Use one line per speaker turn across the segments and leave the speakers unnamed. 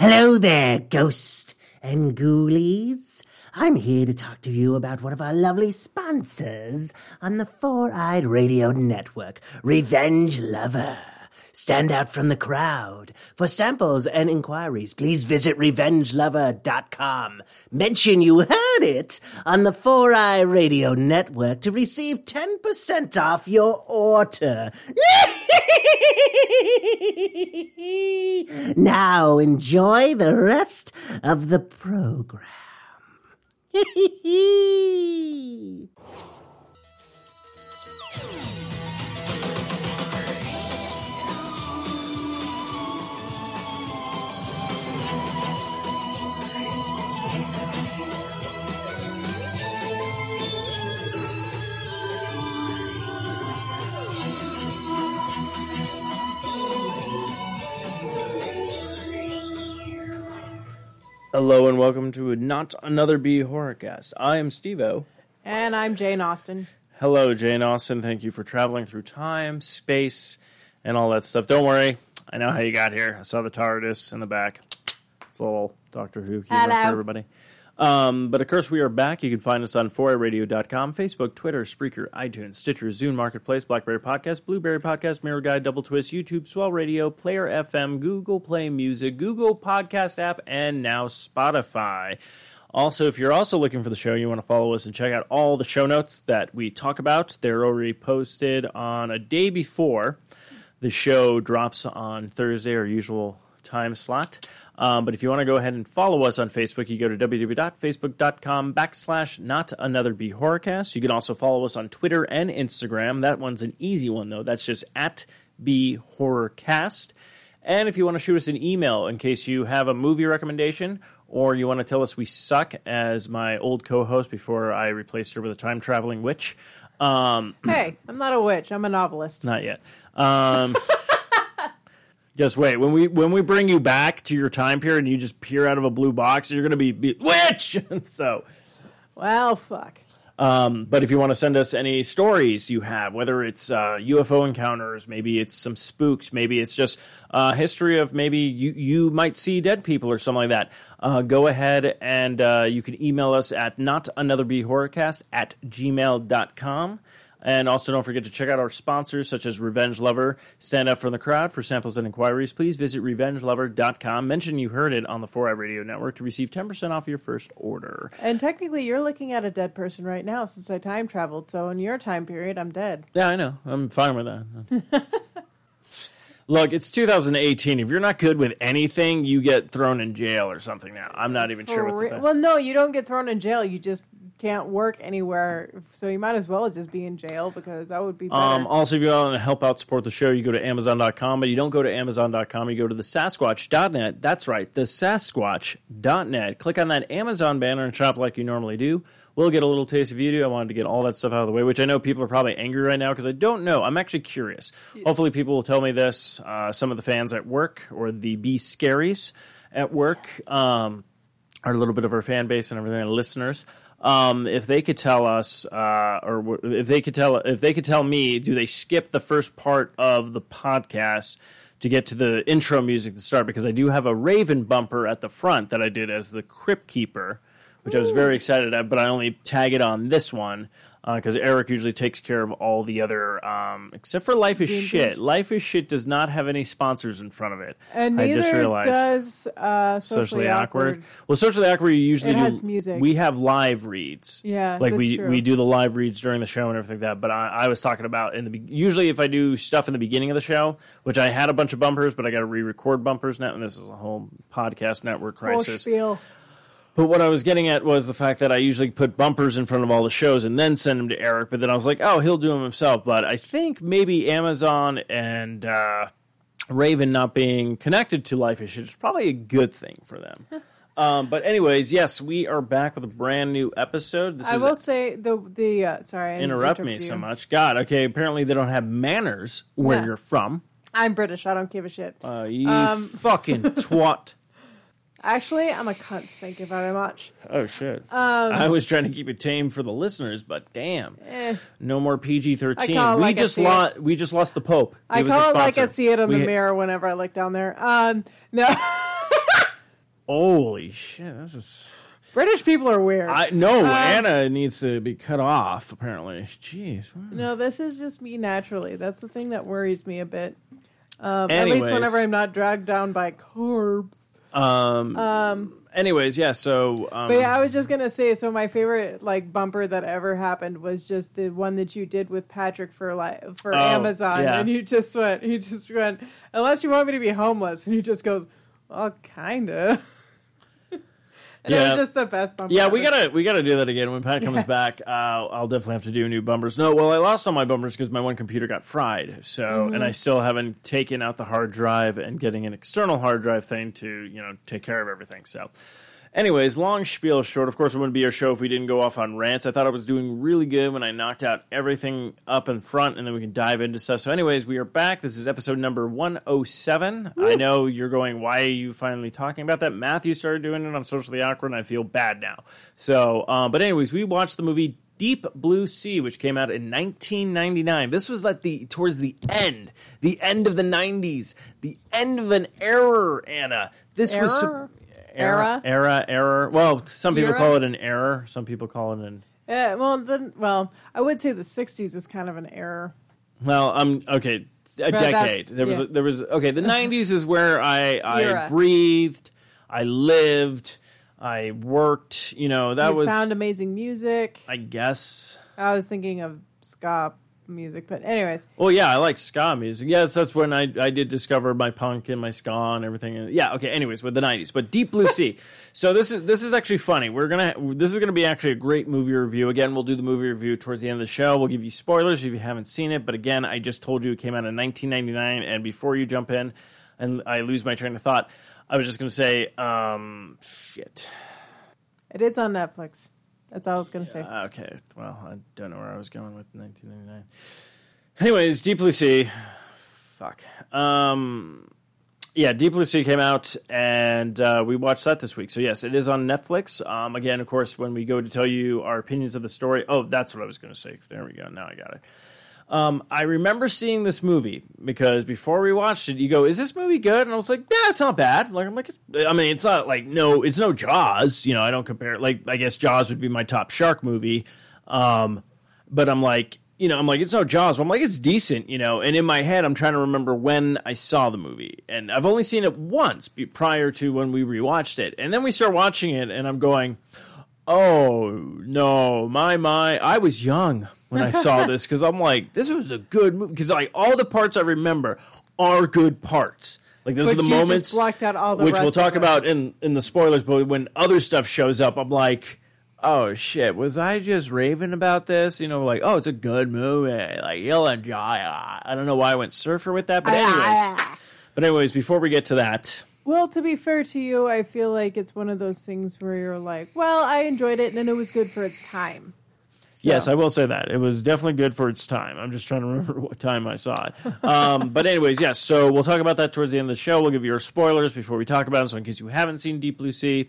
Hello there, ghost and ghoulies. I'm here to talk to you about one of our lovely sponsors on the Four Eyed Radio Network, Revenge Lover. Stand out from the crowd. For samples and inquiries, please visit revengelover.com. Mention you heard it on the Four Eye Radio Network to receive 10% off your order. now enjoy the rest of the program.
Hello and welcome to Not Another B Horrorcast. I am Stevo.
And I'm Jane Austen.
Hello, Jane Austen. Thank you for traveling through time, space, and all that stuff. Don't worry, I know how you got here. I saw the TARDIS in the back. It's a little Doctor Who humor
Hello.
for everybody. Um, but of course, we are back. You can find us on 4radio.com, Facebook, Twitter, Spreaker, iTunes, Stitcher, Zune Marketplace, Blackberry Podcast, Blueberry Podcast, Miro Guide, Double Twist, YouTube, Swell Radio, Player FM, Google Play Music, Google Podcast app, and now Spotify. Also, if you're also looking for the show, you want to follow us and check out all the show notes that we talk about. They're already posted on a day before the show drops on Thursday, our usual time slot. Um, but if you want to go ahead and follow us on Facebook, you go to www.facebook.com backslash not another B horrorcast. You can also follow us on Twitter and Instagram. That one's an easy one though. That's just at B horrorcast. And if you want to shoot us an email in case you have a movie recommendation or you want to tell us we suck, as my old co host before I replaced her with a time traveling witch. Um,
Hey, I'm not a witch. I'm a novelist.
not yet. Um, just wait. When we when we bring you back to your time period and you just peer out of a blue box, you're going to be, be witch. so,
Well, fuck.
um, but if you want to send us any stories you have, whether it's uh, UFO encounters, maybe it's some spooks, maybe it's just uh, history of maybe you you might see dead people or something like that, uh, go ahead and uh, you can email us at not another b horrorcast at gmail.com. And also, don't forget to check out our sponsors such as Revenge Lover. Stand up from the crowd for samples and inquiries. Please visit revengelover.com. Mention you heard it on the 4i Radio Network to receive 10% off your first order.
And technically, you're looking at a dead person right now since I time traveled. So in your time period, I'm dead.
Yeah, I know. I'm fine with that. Look, it's 2018. If you're not good with anything, you get thrown in jail or something now. I'm not even sure what the thing.
well, no, you don't get thrown in jail. You just can't work anywhere. So you might as well just be in jail because that would be better.
Um, also, if you want to help out support the show, you go to Amazon.com, but you don't go to Amazon.com, you go to the Sasquatch.net. That's right, the Sasquatch.net. Click on that Amazon banner and shop like you normally do. We'll get a little taste of you do. I wanted to get all that stuff out of the way, which I know people are probably angry right now because I don't know. I'm actually curious. Hopefully, people will tell me this. Uh, some of the fans at work or the Be Scaries at work um, are a little bit of our fan base and everything, and listeners. Um, if they could tell us, uh, or if they could tell, if they could tell me, do they skip the first part of the podcast to get to the intro music to start? Because I do have a Raven bumper at the front that I did as the Crypt Keeper, which I was very excited at, but I only tag it on this one because Eric usually takes care of all the other, um, except for Life is. Shit. Life is Shit does not have any sponsors in front of it.
and
I
neither
just realized
does uh, socially, awkward.
Well, socially awkward. You usually
It
do.
has music.
We have live reads.
Yeah,
like we
true.
we do the live reads during the show and everything like that. But I, I was talking about in the usually if I do stuff in the beginning of the show, which I had a bunch of bumpers, but I got to re-record bumpers now, and this is a whole podcast network crisis. But what I was getting at was the fact that I usually put bumpers in front of all the shows and then send them to Eric. But then I was like, oh, he'll do them himself. But I think maybe Amazon and uh, Raven not being connected to Life is is probably a good thing for them. um, but anyways, yes, we are back with a brand new episode. This
I will say the the uh, sorry. I
interrupt me
interrupted
so much. God, okay. Apparently they don't have manners where
Yeah.
you're from.
I'm British. I don't give a shit.
Uh, you
Um,
fucking twat.
Actually, I'm a cunt. Thank you very much.
Oh shit!
Um,
I was trying to keep it tame for the listeners, but damn,
Eh.
no more PG thirteen. We
like
just lost. We just lost the Pope.
I call it like I see it in
We-
the mirror whenever I look down there. Um, no,
Holy shit! This is.
British people are weird.
I no. Anna needs to be cut off. Apparently. Jeez.
no, this is just me naturally. That's the thing that worries me a bit. Um, at least whenever I'm not dragged down by carbs.
Um. um, anyways, yeah. So. Um,
But yeah, I was just gonna say. So my favorite like bumper that ever happened was just the one that you did with Patrick for like for
Oh,
Amazon,
yeah.
and you just went, he just went, unless you want me to be homeless, and he just goes, well, kinda. and it
Yeah.
was just the best bumper.
Yeah, we gotta we gotta do that again when Pat comes
Yes.
back. Uh, I'll definitely have to do new bumpers. No, well, I lost all my bumpers because my one computer got fried. So,
Mm-hmm.
and I still haven't taken out the hard drive and getting an external hard drive thing to you know take care of everything. So, anyways, long spiel short. Of course, it wouldn't be a show if we didn't go off on rants. I thought I was doing really good when I knocked out everything up in front, and then we can dive into stuff. So, anyways, we are back. This is episode number one oh seven. I know you're going. Why are you finally talking about that? Matthew started doing it on socially awkward, and I feel bad now. So, um, but anyways, we watched the movie. Deep Blue Sea, which came out in 1999. This was like the towards the end, the end of the 90s, the end of an era. Anna, this was
Error?
era,
Era?
era, error. Well, some people call it an error. Some people call it an.
Yeah, well, then, well, I would say the '60s is kind of an error.
Well, um, okay, a
that's-
decade. There was,
yeah.
a, there was. Okay, the 90s is where I, I
Era.
breathed, I lived, I worked. You know, that
you
was.
found amazing music.
I guess.
I was thinking of ska music, but anyways,
Well, yeah, I like ska music. Yes, that's when I, I did discover my punk and my ska and everything. Yeah, okay. Anyways, with the '90s, but Deep Blue Sea. so this is this is actually funny. We're gonna this is gonna be actually a great movie review. Again, we'll do the movie review towards the end of the show. We'll give you spoilers if you haven't seen it. But again, I just told you it came out in 1999. And before you jump in, and I lose my train of thought, I was just gonna say, um, shit.
it is on Netflix. That's all I was gonna say.
Uh, Okay, well, I don't know where I was going with 1999. Anyways, Deep Blue Sea. Fuck. Um, yeah, Deep Blue Sea came out, and uh, we watched that this week. So yes, it is on Netflix. Um, again, of course, when we go to tell you our opinions of the story. Oh, that's what I was going to say. There we go. Now I got it. Um, I remember seeing this movie because before we watched it, you go, "Is this movie good?" And I was like, "Yeah, it's not bad." Like I'm like, I mean, it's not like no, it's no Jaws. You know, I don't compare. Like I guess Jaws would be my top shark movie, um, but I'm like, you know, I'm like, it's no Jaws. But I'm like, it's decent, you know. And in my head, I'm trying to remember when I saw the movie, and I've only seen it once prior to when we rewatched it, and then we start watching it, and I'm going, Oh no, my my! I was young when I saw this because I'm like, this was a good movie because like all the parts I remember are good parts. Like those
But
are the
you just
moments
blocked out all the
which
rest
we'll talk about in in the spoilers. But when other stuff shows up, I'm like, oh shit, was I just raving about this? You know, like oh, it's a good movie. Like you'll enjoy. it. I don't know why I went surfer with that, but ah. anyways. But anyways, before we get to that,
Well, to be fair to you, I feel like it's one of those things where you're like, well, I enjoyed it and it was good for its time. So-
Yes, I will say that. It was definitely good for its time. I'm just trying to remember what time I saw it. Um, but, anyways, yes, so we'll talk about that towards the end of the show. We'll give you our spoilers before we talk about it. So, in case you haven't seen Deep Blue Sea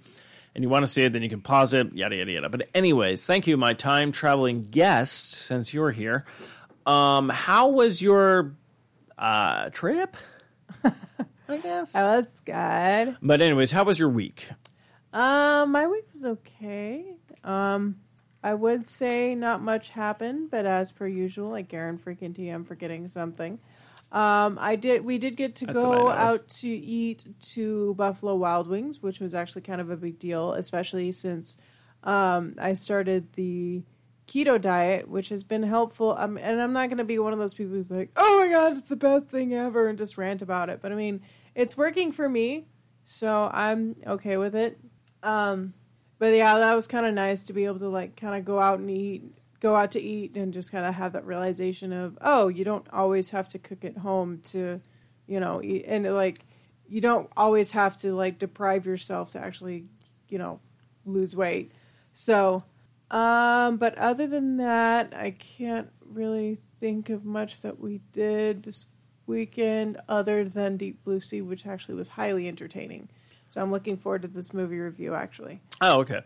and you want to see it, then you can pause it, yada, yada, yada. But, anyways, thank you, my time traveling guest, since you're here. Um, how was your uh, trip? I guess.
Oh, that's good.
But, anyways, how was your week?
Um, my week was okay. Um, I would say not much happened, but as per usual, like Garen freaking T, I'm forgetting something. Um, I did. We did get to
That's
go out to eat to Buffalo Wild Wings, which was actually kind of a big deal, especially since um, I started the keto diet, which has been helpful. Um, and I'm not going to be one of those people who's like, "Oh my god, it's the best thing ever," and just rant about it. But I mean, it's working for me, so I'm okay with it. Um, but yeah, that was kind of nice to be able to like kind of go out and eat, go out to eat, and just kind of have that realization of, oh, you don't always have to cook at home to, you know, eat, and like you don't always have to like deprive yourself to actually, you know, lose weight. So, um, but other than that, I can't really think of much that we did this weekend other than Deep Blue Sea, which actually was highly entertaining. So I'm looking forward to this movie review actually.
Oh, okay.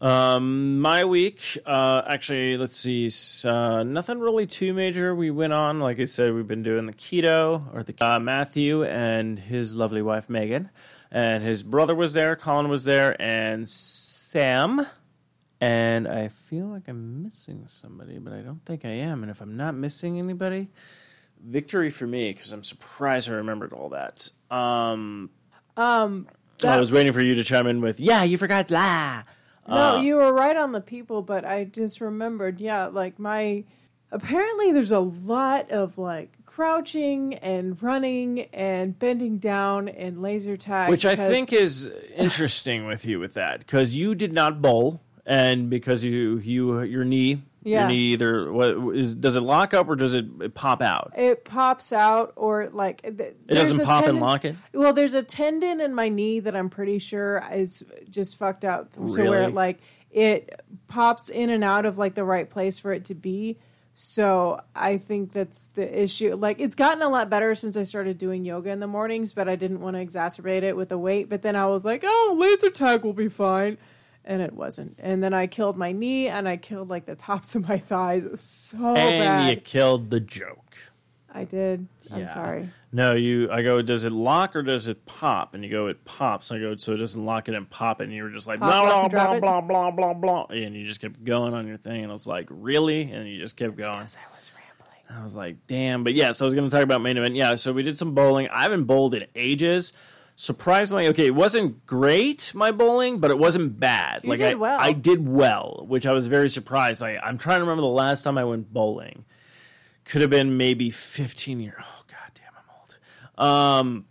Um, my week, uh, actually, let's see, uh, nothing really too major. We went on, like I said, we've been doing the keto or the uh, Matthew and his lovely wife Megan, and his brother was there, Colin was there, and Sam. And I feel like I'm missing somebody, but I don't think I am. And if I'm not missing anybody, victory for me because I'm surprised I remembered all that. Um,
Um,
I was waiting for you to chime in with, yeah, you forgot la.
No, uh, you were right on the people, but I just remembered, yeah, like my apparently there's a lot of like crouching and running and bending down and laser tag
Which I think is interesting with you with that because you did not bowl, and because you you your knee your
Yeah.
knee either what is does it lock up or does it pop out?
it pops out or like th-
It doesn't
a
pop and
tendon-
lock it.
Well, there's a tendon in my knee that I'm pretty sure is just fucked up. So where it, like it pops in and out of like the right place for it to be. So I think that's the issue. Like it's gotten a lot better since I started doing yoga in the mornings, but I didn't want to exacerbate it with the weight. But then I was like, oh, laser tag will be fine. And it wasn't. And then I killed my knee and I killed like the tops of my thighs. It was so
and
bad.
you killed the joke.
I did. I'm sorry.
No, you. I go. Does it lock or does it pop? And you go. It pops. And I go. So it doesn't lock it and pop it. And you were just like
Pop,
blah
lock,
blah blah blah blah blah blah, and you just kept going on your thing. And I was like, really? And you just kept going.
Because I was rambling.
I was like, damn. But yeah, so I was going to talk about main event. Yeah, so we did some bowling. I haven't bowled in ages. Surprisingly, okay, it wasn't great my bowling, but it wasn't bad.
You
like
did
I,
well.
I did well, which I was very surprised. I, I'm trying to remember the last time I went bowling. Could have been maybe 15 years. Oh god damn, I'm old. Um,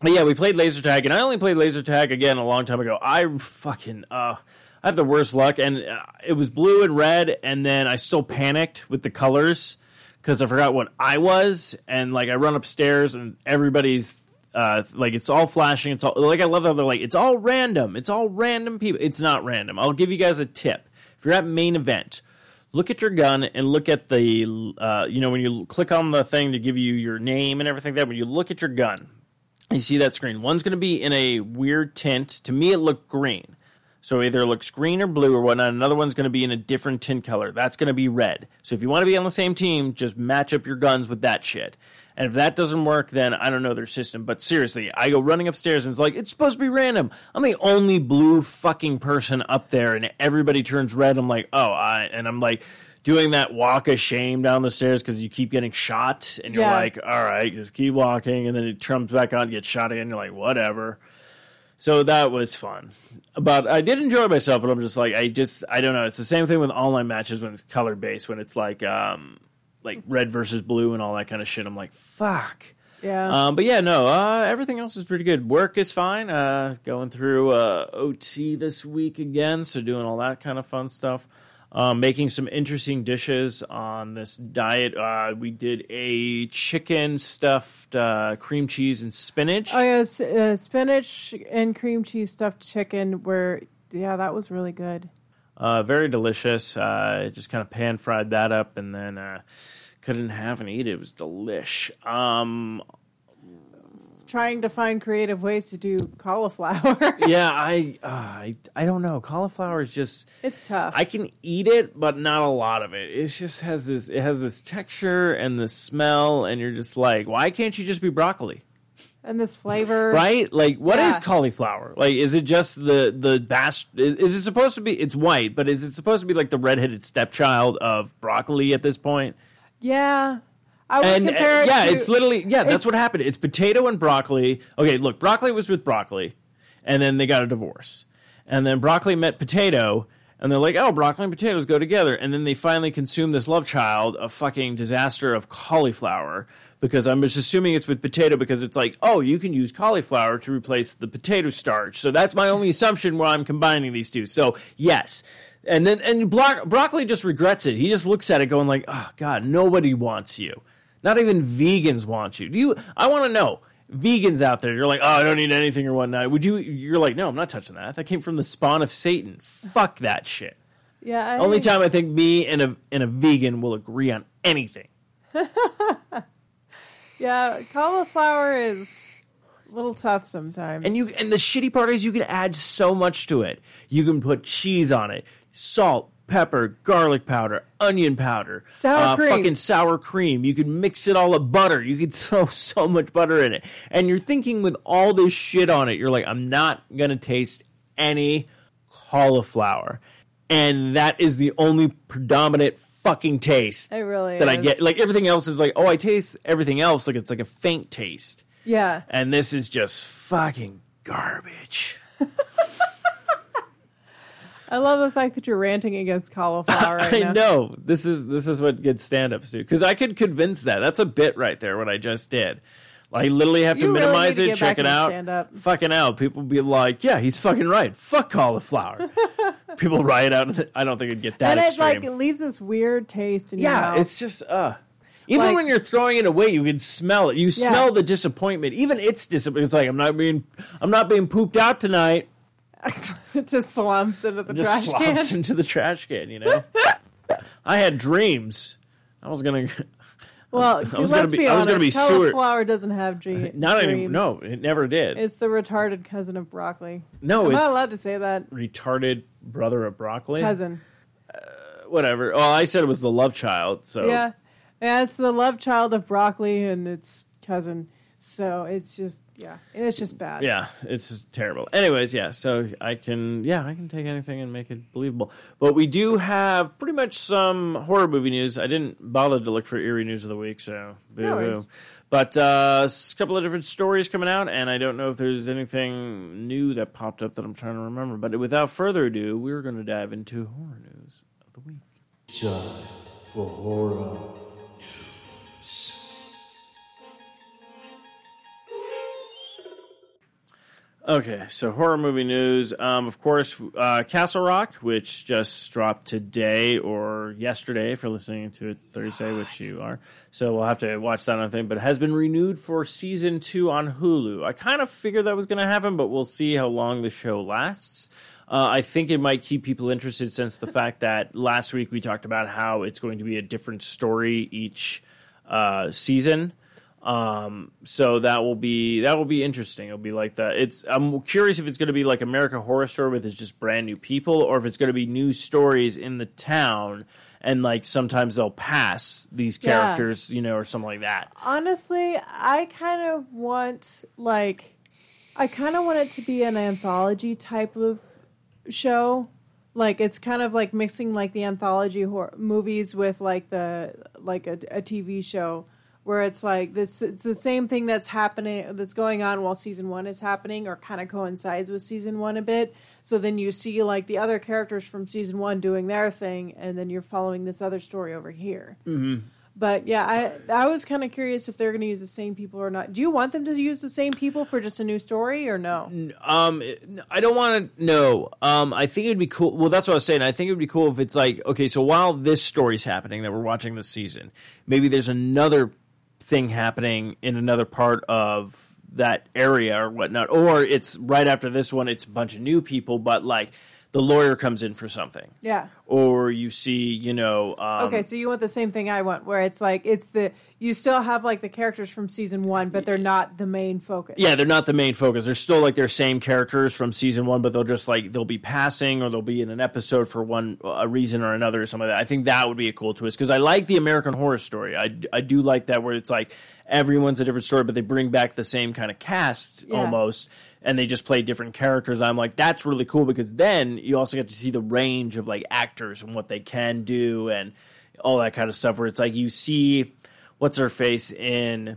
but yeah, we played laser tag, and I only played laser tag again a long time ago. I fucking uh, I have the worst luck, and uh, it was blue and red, and then I still panicked with the colors because I forgot what I was, and like I run upstairs, and everybody's uh, like it's all flashing. It's all like I love how they're like it's all random. It's all random people. It's not random. I'll give you guys a tip. If you're at main event, look at your gun and look at the uh, you know when you click on the thing to give you your name and everything like that when you look at your gun you see that screen one's going to be in a weird tint to me it looked green so either it looks green or blue or whatnot another one's going to be in a different tint color that's going to be red so if you want to be on the same team just match up your guns with that shit and if that doesn't work then i don't know their system. But seriously i go running upstairs and it's like it's supposed to be random. I'm the only blue fucking person up there and everybody turns red. I'm like oh i and i'm like doing that walk of shame down the stairs because you keep getting shot and you're
Yeah.
like all right just keep walking. And then it trumps back on get shot again. You're like whatever. So that was fun. But i did enjoy myself but i'm just like i just i don't know. It's the same thing with online matches when it's color based when it's like um like red versus blue and all that kind of shit i'm like fuck
Yeah.
um, but yeah, no, uh, everything else is pretty good. Work is fine. Uh, going through uh, OT this week again, so doing all that kind of fun stuff. Um, making some interesting dishes on this diet. Uh, we did a chicken stuffed uh, cream cheese and spinach.
Oh yeah, uh, spinach and cream cheese stuffed chicken. Where yeah, that was really good.
Uh, very delicious. Uh, just kind of pan fried that up and then uh, couldn't have and eat it. It was delish. Um,
Trying to find creative ways to do cauliflower.
yeah, I, uh, I I don't know. Cauliflower is just
it's tough.
I can eat it, but not a lot of it. It just has this. It has this texture and the smell, and you're just like, why can't you just be broccoli?
And this flavor,
Right? Like, what is
Yeah.
cauliflower? Like, is it just the the bas? Is, is it supposed to be? It's white, but is it supposed to be like the redheaded stepchild of broccoli at this point?
Yeah, I would
And uh,
compare it
yeah,
to,
it's literally yeah. That's what happened. It's potato and broccoli. Okay, look, broccoli was with broccoli, and then they got a divorce, and then broccoli met potato, and they're like, oh, broccoli and potatoes go together, and then they finally consume this love child, a fucking disaster of cauliflower. Because I'm just assuming it's with potato because it's like, oh, you can use cauliflower to replace the potato starch. So that's my only assumption where I'm combining these two. So yes, and then and bro- broccoli just regrets it. He just looks at it, going like, "Oh God, nobody wants you. Not even vegans want you." Do you? I want to know, vegans out there. You're like, "Oh, I don't need anything or whatnot." Would you? You're like, "No, I'm not touching that. That came from the spawn of Satan. Fuck that shit."
Yeah, I
Only time I think me and a and a vegan will agree on anything.
Yeah, cauliflower is a little tough sometimes.
And you and the shitty part is you can add so much to it. You can put cheese on it, salt, pepper, garlic powder, onion powder,
Sour
uh,
cream.
fucking sour cream. You can mix it all with butter. You could throw so much butter in it. And you're thinking with all this shit on it, you're like, I'm not gonna taste any cauliflower. And that is the only predominant fucking taste
it really
that I get. Like everything else is like, oh, I taste everything else like it's like a faint taste.
yeah.
And this is just fucking garbage.
I love the fact that you're ranting against cauliflower right
I
now.
know this is this is what good stand-ups do because I could convince that. That's a bit right there. What I just did. I literally have to
You really
minimize
to
it, check it out. Fucking out. People be like, "Yeah, he's fucking right. Fuck cauliflower." People riot out. I don't think it'd get that
and it
extreme.
like it leaves this weird taste in your
yeah,
mouth.
it's just uh. Even
Like-
when you're throwing it away, you can smell it. You
Yeah.
smell the disappointment. Even it's disappointment. It's like I'm not being, I'm not being pooped out tonight.
it just slumps into the
just
trash
slops
can.
into the trash can. You know, I had dreams. I was gonna.
Well,
I was
let's
gonna be-
be
I was
honest.
gonna be Seward.
cauliflower doesn't have dream,
Not
dreams.
No, it never did.
It's the retarded cousin of broccoli.
no,
I'm
it's
not allowed to say that.
retarded brother of broccoli.
Cousin.
Uh, whatever. Well, I said it was the love child. So
Yeah. Yeah, it's the love child of broccoli and its cousin. So it's just, yeah, it's just bad.
Yeah, it's just terrible. Anyways, yeah, so I can yeah, I can take anything and make it believable. But we do have pretty much some horror movie news. I didn't bother to look for eerie news of the week, so boo
No
hoo.
worries.
But uh, a couple of different stories coming out, and I don't know if there's anything new that popped up that I'm trying to remember. But without further ado, we're going to dive into horror news of the week.
Time for horror.
Okay, so horror movie news. Um, of course, uh, Castle Rock, which just dropped today or yesterday, if you're listening to it Thursday, which you are. So we'll have to watch that on thing. But it has been renewed for season two on Hulu. I kind of figured that was going to happen, but we'll see how long the show lasts. Uh, I think it might keep people interested since the fact that last week we talked about how it's going to be a different story each uh, season. Um, so that will be that will be interesting. It'll be like that. It's I'm curious if it's going to be like American Horror Story with it's just brand new people, or if it's going to be new stories in the town, and like sometimes they'll pass these
Yeah.
characters, you know, or something like that.
Honestly, I kind of want, like, I kind of want it to be an anthology type of show. Like it's kind of like mixing like the anthology horror movies with like the like a, a TV show where it's like this it's the same thing that's happening that's going on while season 1 is happening or kind of coincides with season 1 a bit. So then you see like the other characters from season 1 doing their thing and then you're following this other story over here. But yeah, I I was kind of curious if they're going to use the same people or not. Do you want them to use the same people for just a new story or no?
Um, I don't want to know. Um, I think it'd be cool. Well, that's what I was saying. I think it'd be cool if it's like, okay, so while this story's happening that we're watching this season, maybe there's another thing happening in another part of that area or whatnot, or it's right after this one, it's a bunch of new people, but like the lawyer comes in for something,
Yeah.
or you see, you know, um,
Okay, so you want the same thing I want, where it's like it's the you still have like the characters from season one, but they're not the main focus.
Yeah, they're not the main focus. They're still like their same characters from season one, but they'll just like they'll be passing or they'll be in an episode for one a reason or another or something like that. I think that would be a cool twist because I like the American Horror Story. I I do like that where it's like everyone's a different story, but they bring back the same kind of cast
Yeah.
almost. And they just play different characters. I'm like, that's really cool because then you also get to see the range of like actors and what they can do and all that kind of stuff. Where it's like you see what's her face in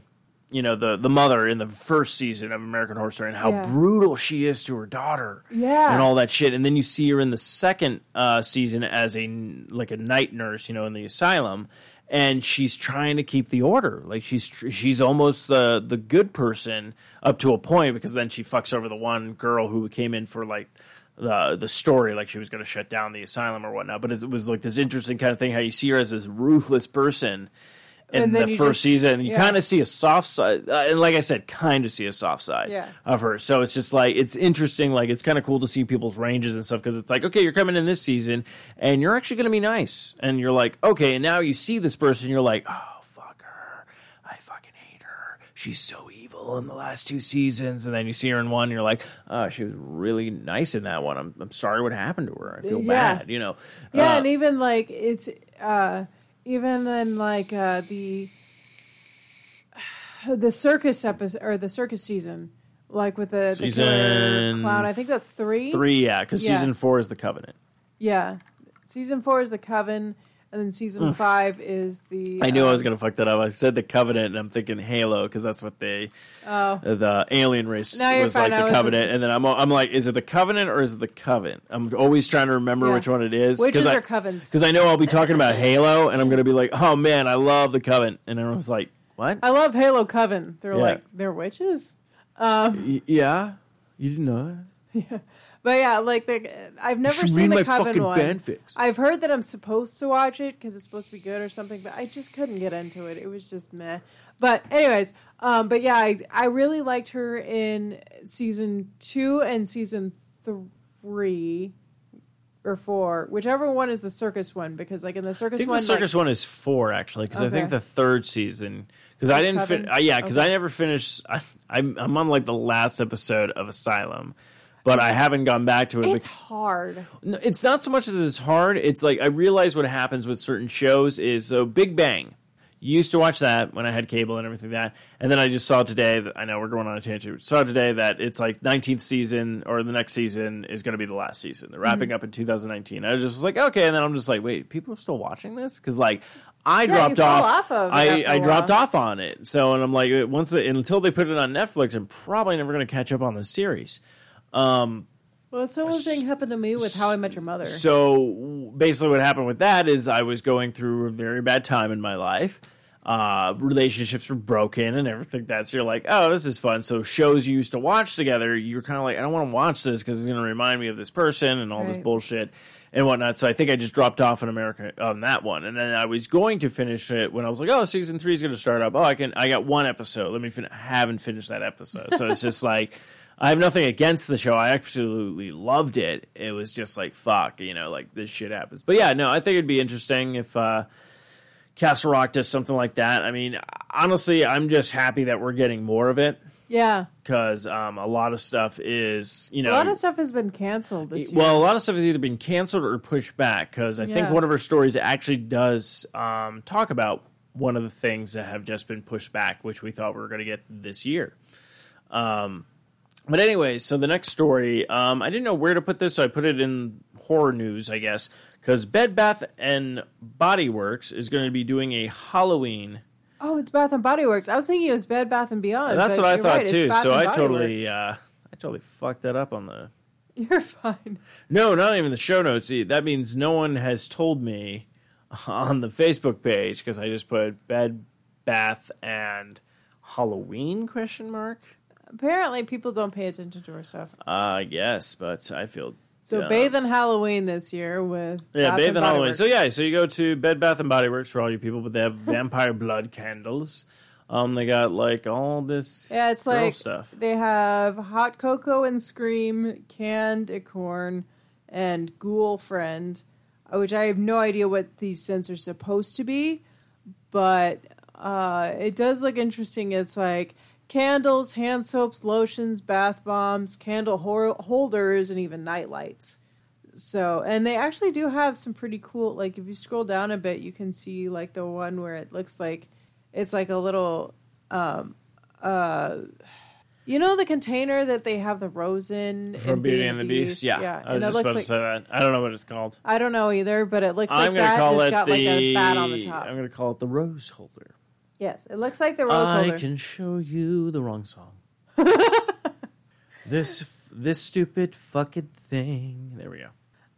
you know the the mother in the first season of American Horror Story and how
Yeah.
brutal she is to her daughter,
Yeah.
and all that shit. And then you see her in the second uh, season as a like a night nurse, you know, in the asylum, and she's trying to keep the order. Like she's she's almost the the good person up to a point because then she fucks over the one girl who came in for like. The, the story like she was going to shut down the asylum or whatnot but it was like this interesting kind of thing how you see her as this ruthless person in the first
just-
season you
yeah.
kind of see a soft side uh, and like i said kind of see a soft side
Yeah.
of her so it's just like it's interesting like it's kind of cool to see people's ranges and stuff because it's like okay you're coming in this season and you're actually going to be nice and you're like okay and now you see this person you're like oh fuck her i fucking hate her she's so evil in the last two seasons, and then you see her in one, and you're like, oh, she was really nice in that one. I'm I'm sorry what happened to her. I feel
Yeah.
bad, you know.
Yeah,
Uh,
and even like it's uh even in like uh the the circus episode or the circus season, like with the, the killer clown. I think that's three.
three, yeah, because
Yeah.
season four is the Covenant.
Yeah, season four is the coven, and then season five is the.
I knew I was
um,
gonna fuck that up. I said the Covenant, and I'm thinking Halo because that's what they,
Oh,
the alien race
No, you're
was
fine.
like
I
the
was-
Covenant, and then I'm I'm like, is it the Covenant or is it the Coven? I'm always trying to remember
Yeah.
which one it is
witches
I,
are covens.
because I know I'll be talking about Halo, and I'm gonna be like, oh man, I love the Covenant, and everyone's like, what?
I love Halo Coven. They're
Yeah.
like they're witches. Um,
Y- yeah, you didn't know that?
But yeah, like the I've never seen the Coven one.
fanfics.
I've heard that I'm supposed to watch it because it's supposed to be good or something, but I just couldn't get into it. It was just meh. But anyways, um, but yeah, I I really liked her in season two and season three or four, whichever one is the circus one, because like in the
I
circus
think
one,
the circus
like,
one is four actually, because I think the third season because I didn't fin- uh, yeah, because I never finished. I, I'm I'm on like the last episode of Asylum, but I haven't gone back to it.
it's hard.
No, it's not so much that it's hard. It's like I realize what happens with certain shows is so Big Bang. You used to watch that when I had cable and everything like that, and then I just saw today. That, I know we're going on a tangent. Saw today that it's like 19th season or the next season is going to be the last season. They're
Mm-hmm.
wrapping up in 2019. I was just was like, okay, and then I'm just like, wait, people are still watching this because like I
you
dropped off.
off of
I I dropped off on it. So and I'm like, once the, until they put it on Netflix, I'm probably never going to catch up on the series. Um,
Well, the similar thing happened to me with How I Met Your Mother.
so basically, what happened with that is I was going through a very bad time in my life. Uh, relationships were broken and everything. That's you're like, oh, this is fun. So shows you used to watch together, you're kind of like, I don't want to watch this because it's going to remind me of this person and all this bullshit and whatnot. So I think I just dropped off on America on that one, and then I was going to finish it when I was like, oh, season three is going to start up. Oh, I can. I got one episode. Let me. Fin- I haven't finished that episode, so it's just like. I have nothing against the show. I absolutely loved it. It was just like fuck, you know, like this shit happens. But yeah, no, I think it'd be interesting if uh Castle Rock does something like that. I mean, honestly, I'm just happy that we're getting more of it
yeah,
because um, a lot of stuff is, you know,
a lot of stuff has been canceled this year.
well, a lot of stuff has either been canceled or pushed back because I think one of her stories actually does um, talk about one of the things that have just been pushed back, which we thought we were going to get this year. Um, but anyways, so the next story, um, I didn't know where to put this, so I put it in horror news, I guess, because Bed Bath and Body Works is going to be doing a Halloween.
oh, it's Bath and Body Works. I was thinking it was Bed Bath and Beyond.
That's what I thought
right,
too. So I totally, uh, I totally fucked that up on the
You're fine.
No, not even the show notes. See, That means no one has told me on the Facebook page because I just put bed, bath, and Halloween question mark.
Apparently, people don't pay attention to our stuff.
Uh yes, but I feel
So
dumb.
bathe in Halloween this year with
Yeah,
Bath
bathe
and
and Halloween.
Works.
So yeah, so you go to Bed Bath and Body Works for all you people, but they have vampire blood candles. Um, they got like all this
Yeah, it's like
stuff.
they have hot cocoa and scream, canned acorn, and ghoul friend, uh, which I have no idea what these scents are supposed to be, but uh, it does look interesting. It's like candles, hand soaps, lotions, bath bombs, candle holders, and even night lights. So, and they actually do have some pretty cool. Like, if you scroll down a bit, you can see like the one where it looks like it's like a little um uh you know the container that they have the rose in
From Beauty and the Beast, yeah.
yeah
I was just
looks
about
like
to say that. I don't know what it's called.
i don't know either but it looks like
I'm gonna
that
call it
got
the.
like a bat on the top
I'm gonna call it the rose holder.
Yes it looks like the rose
I
holder
can show you the wrong song. this this stupid fucking thing. There we go.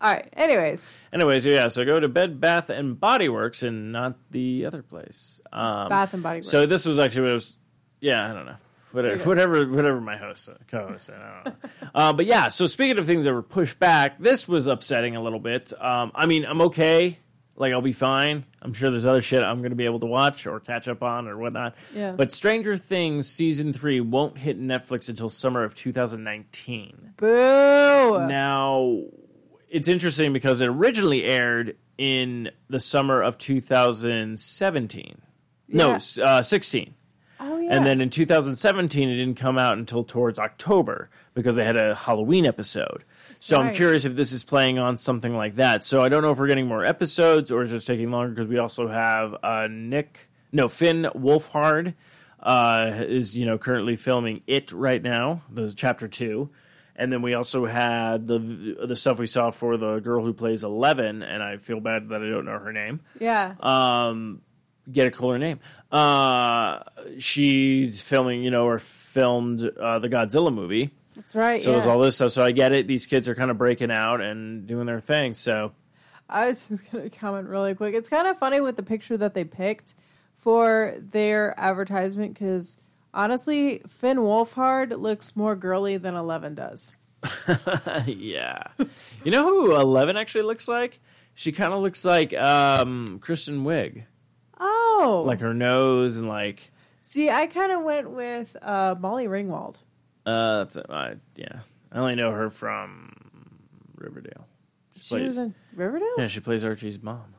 all right anyways
Anyways, yeah. So go to Bed Bath and Body Works and not the other place. Um,
bath and body works
So this was actually what was. Yeah, I don't know. Whatever, whatever, whatever my host, co-host said. I don't know. uh, but yeah, so speaking of things that were pushed back, this was upsetting a little bit. Um, I mean, I'm okay. Like I'll be fine. I'm sure there's other shit I'm going to be able to watch or catch up on or whatnot.
Yeah.
But Stranger Things season three won't hit Netflix until summer of 2019.
boo
Now, it's interesting because it originally aired in the summer of 2017. No,
Yeah.
s- uh, 16.
oh yeah
And then in 2017, it didn't come out until towards October because they had a Halloween episode. So I'm curious if this is playing on something like that. So I don't know if we're getting more episodes or is it taking longer because we also have uh, Nick, no, Finn Wolfhard uh, is, you know, currently filming It right now, the chapter two. And then we also had the the stuff we saw for the girl who plays Eleven, and I feel bad that I don't know her name
Yeah.
um, get a cooler name. Uh, she's filming, you know, or filmed uh, the Godzilla movie.
That's right.
So
yeah.
there's all this stuff. So I get it. These kids are kind of breaking out and doing their thing. So
I was just going to comment really quick. It's kind of funny with the picture that they picked for their advertisement because honestly, Finn Wolfhard looks more girly than Eleven does.
yeah, you know who Eleven actually looks like? She kind of looks like um, Kristen Wiig,
Oh,
like her nose and like
see, I kind of went with uh, Molly Ringwald.
Uh, that's uh, yeah. I only know her from Riverdale.
She was in Riverdale.
Yeah, she plays Archie's mom.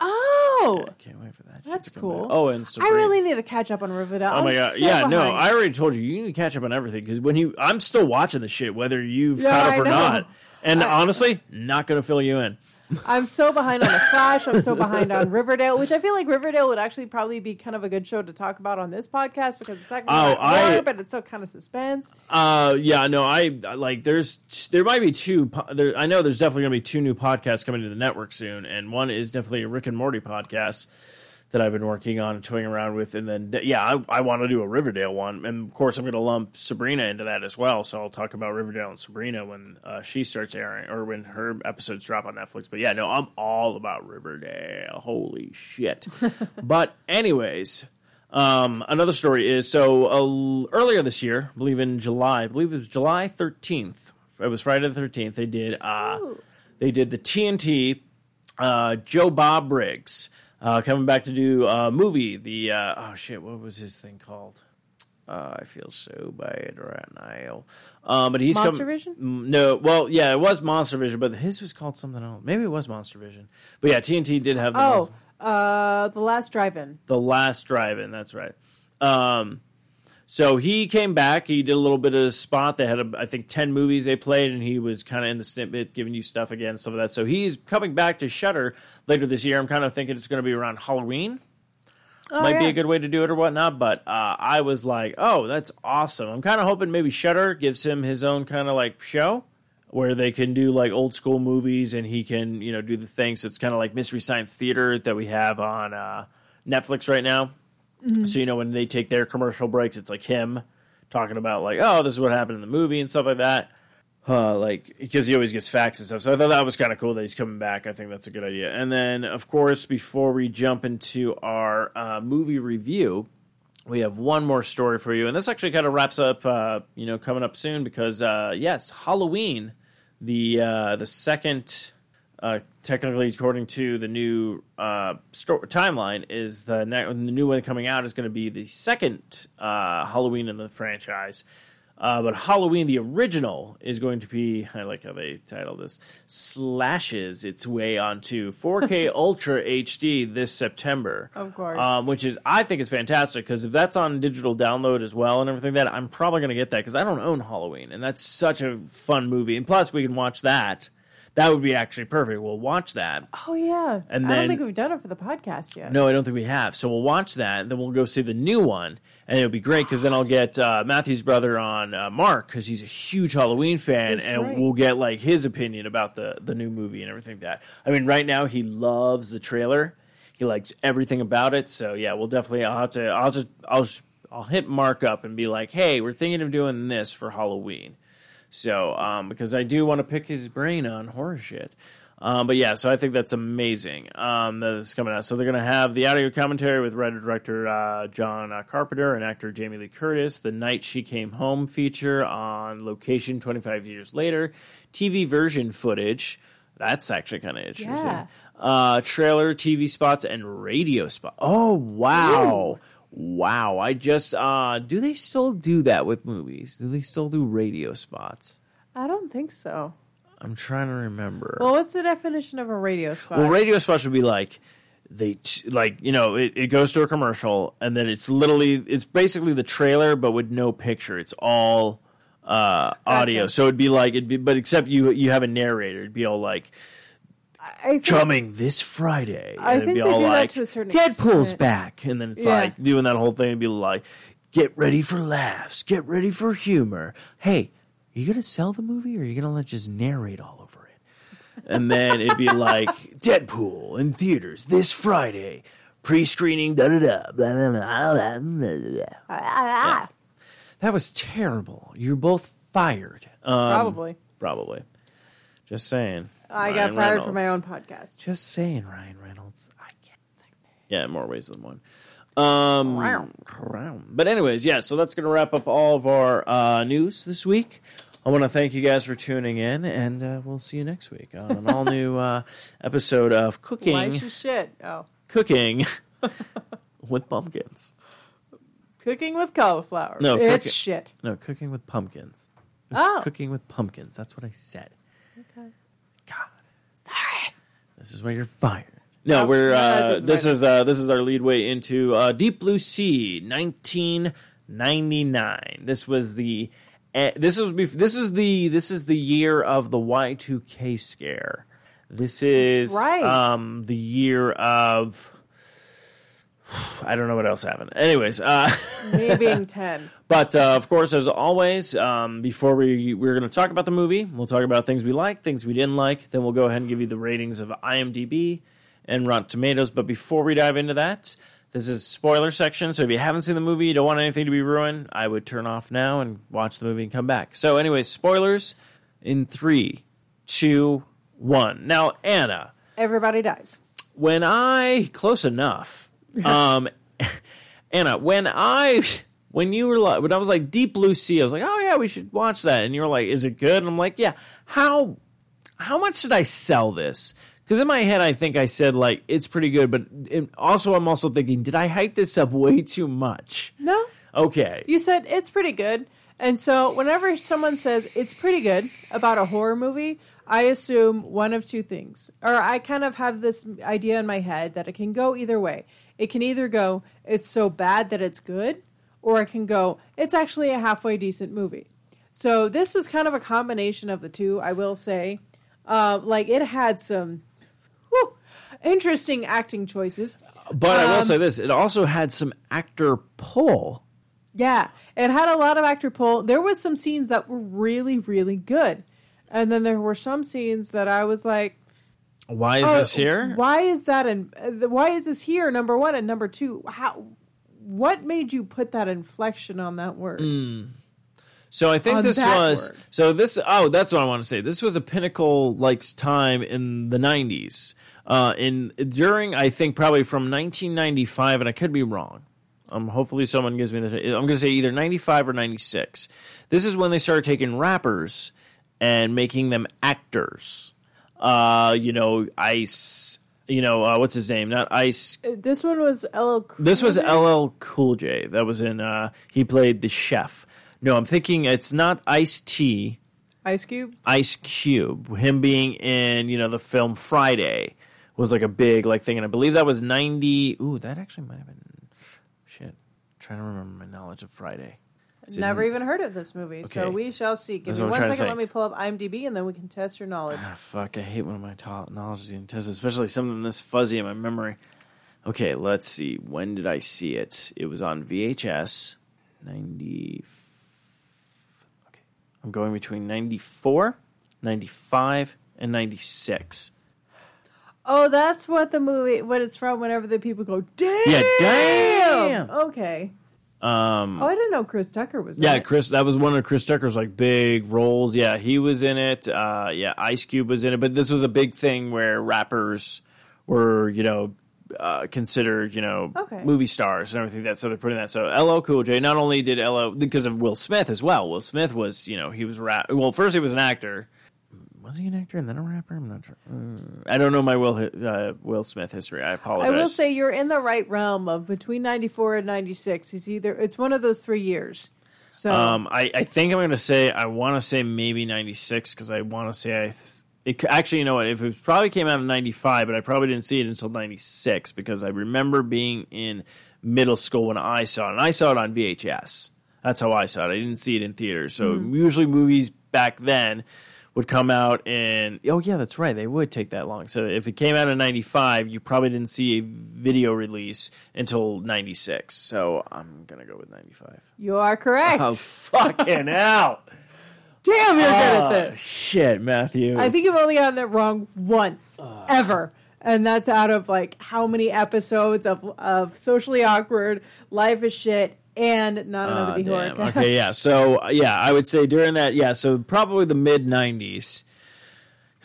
Oh,
I can't wait for that.
that's
come back.
cool.
Oh, and
I really need to catch up on Riverdale.
Oh my
I'm
god!
so
yeah, no. I already told you. You need to catch up on everything because when you, I'm still watching the shit, whether you've
Yeah,
caught up
I
or
know.
not. And
I-
honestly, not going to fill you in.
I'm so behind on the Flash. I'm so behind on Riverdale, which I feel like Riverdale would actually probably be kind of a good show to talk about on this podcast because it's not
Oh, I-
but it's still kind of suspense.
Uh, yeah, no, I I- like. There's there might be two. There, I know there's definitely going to be two new podcasts coming to the network soon, and one is definitely a Rick and Morty podcast that I've been working on and toying around with, and then yeah, I, I want to do a Riverdale one, and of course I'm going to lump Sabrina into that as well. So I'll talk about Riverdale and Sabrina when uh, she starts airing or when her episodes drop on Netflix. But yeah, no, I'm all about Riverdale. Holy shit! but anyways. Um, another story is so uh, earlier this year, I believe in July, I believe it was July 13th. It was Friday the 13th. They did uh, they did the TNT uh, Joe Bob Briggs uh, coming back to do a movie. The uh, oh shit, what was his thing called? Uh, I feel so bad right now. Um, but he's
Monster
come-
Vision?
Mm, No, well, yeah, it was Monster Vision, but his was called something else. Maybe it was Monster Vision. But yeah, TNT did have the
Oh, uh, the last drive-in.
the last drive-in. That's right. Um, so he came back. He did a little bit of a spot. They had, a, I think, ten movies they played, and he was kind of in the snippet, giving you stuff again, stuff of that. So he's coming back to Shudder later this year. I'm kind of thinking it's going to be around Halloween.
Oh,
Might be a good way to do it or whatnot. But uh, I was like, oh, that's awesome. I'm kind of hoping maybe Shudder gives him his own kind of like show where they can do like old school movies and he can you know do the things. So it's kind of like Mystery Science Theater that we have on uh, Netflix right now. So you know when they take their commercial breaks, it's like him talking about like, oh, this is what happened in the movie and stuff like that. Uh, like because he always gets facts and stuff. So I thought that was kind of cool that he's coming back. I think that's a good idea. And then of course, before we jump into our uh, movie review, we have one more story for you, and this actually kind of wraps up. Uh, you know, coming up soon because uh, yes, Halloween, the uh, the second. Uh, technically, according to the new uh, sto- timeline, is the, ne- the new one coming out is going to be the second uh, Halloween in the franchise. Uh, but Halloween, the original, is going to be, I like how they title this, slashes its way onto 4K Ultra HD this September.
Of course.
Um, which is, I think is fantastic because if that's on digital download as well and everything like that, I'm probably going to get that because I don't own Halloween. And that's such a fun movie. And plus, we can watch that. That would be actually perfect. We'll watch that.
Oh yeah,
And
I don't think we've done it for the podcast yet.
No, I don't think we have. So we'll watch that, and then we'll go see the new one, and it'll be great because then I'll get uh, Matthew's brother on uh, Mark because he's a huge Halloween fan,
That's
and
right.
we'll get like his opinion about the the new movie and everything. like That I mean, right now he loves the trailer. He likes everything about it. So yeah, we'll definitely. I'll have to. I'll just. I'll. just- I'll hit Mark up and be like, "Hey, we're thinking of doing this for Halloween." So, um, because I do want to pick his brain on horror shit. Um, but yeah, so I think that's amazing um, that it's coming out. So they're going to have the audio commentary with writer director uh, John uh, Carpenter and actor Jamie Lee Curtis, the Night She Came Home feature on location 25 years later, TV version footage. That's actually kind of interesting.
Yeah.
Uh, trailer, TV spots, and radio spot. Oh wow. Wow, I just uh do they still do that with movies? Do they still do radio spots?
I don't think so.
I'm trying to remember.
Well, what's the definition of a radio spot?
Well, radio spots would be like they t- like you know it, it goes to a commercial and then it's literally it's basically the trailer but with no picture it's all uh audio so it'd be like it'd be but except you you have a narrator it'd be all like
think,
coming this friday
I
and it'd be all like
to a certain
deadpool's
extent.
back and then it's
Yeah.
like doing that whole thing and be like get ready for laughs get ready for humor hey are you gonna sell the movie or are you gonna let just narrate all over it and then it'd be like Deadpool in theaters this Friday, pre-screening. Da da da. Blah, blah, blah, blah, blah, blah. That was terrible. You're both fired. Um,
Probably.
Probably. Just saying.
I
Ryan
got fired for
Reynolds.
my own podcast.
Just saying, Ryan Reynolds. I get Yeah, in more ways than one. Um, but anyways, yeah. So that's going to wrap up all of our uh, news this week. I want to thank you guys for tuning in, and uh, we'll see you next week on an all new uh, episode of Cooking
Why she shit? Oh,
Cooking with Pumpkins.
cooking with cauliflower.
No,
it's
cooking-
shit.
No, Cooking with Pumpkins. Just
Oh.
Cooking with Pumpkins. That's what I said. God. Sorry. This is where you're fired. No,
Oh,
we're
no, that
uh,
doesn't
this
matter.
is uh, this is our lead way into uh, Deep Blue Sea, 1999. This was the uh, this is bef- this is the this is the year of the Y2K scare. This is
right.
um, the year of I don't know what else happened. Anyways, uh,
Me being ten.
But uh, of course, as always, um, before we we're going to talk about the movie, we'll talk about things we like, things we didn't like. Then we'll go ahead and give you the ratings of IMDb and Rotten Tomatoes. But before we dive into that, this is spoiler section. So if you haven't seen the movie, you don't want anything to be ruined, I would turn off now and watch the movie and come back. So, anyways, spoilers in three, two, one. Now, Anna
Everybody dies.
when I close enough, um, Anna, when I when you were like when I was like Deep Blue Sea, I was like, oh yeah, we should watch that, and you were like, is it good? And I'm like, yeah. How how much did I sell this? Because in my head, I think I said like it's pretty good, but it, also I'm also thinking, did I hype this up way too much?
No,
Okay,
you said it's pretty good. And so whenever someone says it's pretty good about a horror movie, I assume one of two things. Or I kind of have this idea in my head that it can go either way. It can either go it's so bad that it's good, or it can go it's actually a halfway decent movie. So this was kind of a combination of the two, I will say. Uh, like it had some whew, interesting acting choices.
but I will
Um,
say this: it also had some actor pull.
Yeah, it had a lot of actor pull. There was some scenes that were really, really good, and then there were some scenes that I was like,
Why is
oh,
this here?
Why is that? And uh, why is this here? Number one and number two. How? What made you put that inflection on that word?
So I think
on
this was
word.
so this oh that's what I want to say. This was a pinnacle like time in the 90s. Uh in during I think probably from 1995 and I could be wrong. Um hopefully someone gives me the I'm going to say either 95 or 96. This is when they started taking rappers and making them actors. Uh you know Ice you know uh, what's his name? Not Ice
Uh, This one was LL. Cool
this was. LL Cool J. That was in. Uh, he played the chef. No, I'm thinking it's not Ice T.
Ice Cube.
Ice Cube. Him being in you know the film Friday was like a big like thing, and I believe that was ninety. Ooh, that actually might have been. Shit, trying to remember my knowledge of Friday.
Never even heard of this movie, so we shall see. Give
That's
me one second. Let me pull up IMDb, and then we can test your knowledge.
Ah, fuck, I hate when my to- knowledge is even tested, especially something this fuzzy in my memory. Okay, let's see. When did I see it? It was on VHS. 90. Okay. I'm going between 94, 95, and 96.
Oh, that's what the movie, what it's from. Whenever the people go, damn,
Yeah, damn!
Okay.
Um,
Oh, I didn't know Chris Tucker was.
yeah,
in it.
Chris. That was one of Chris Tucker's like big roles. Yeah, he was in it. Uh, yeah, Ice Cube was in it. But this was a big thing where rappers were, you know, uh, considered, you know,
Okay.
movie stars and everything. That so they're putting that. So LL Cool J. Not only did LL because of Will Smith as well. Will Smith was, you know, he was rap. Well, first he was an actor. Was he an actor and then a rapper? I'm not sure. Uh, I don't know my Will uh, Will Smith history. I apologize.
I will say you're in the right realm of between 94 and 96. He's either, it's one of those three years. So,
Um, I, I think I'm going to say I want to say maybe 96 because I want to say I th- It c- actually, you know what? If it probably came out in '95, but I probably didn't see it until '96 because I remember being in middle school when I saw it, and I saw it on VHS. That's how I saw it. I didn't see it in theaters. So usually movies back then would come out and oh yeah, that's right. They would take that long. So if it came out in '95, you probably didn't see a video release until '96. So I'm gonna go with '95.
You are correct.
Oh fucking hell!
Damn, you're good at
Ah,
this.
Shit, Matthew.
I think you've only gotten it wrong once, ever. And that's out of like how many episodes of of socially awkward, life is shit, and not another. Horror
Okay, yeah. So uh, yeah, I would say during that, yeah. So probably the mid '90s,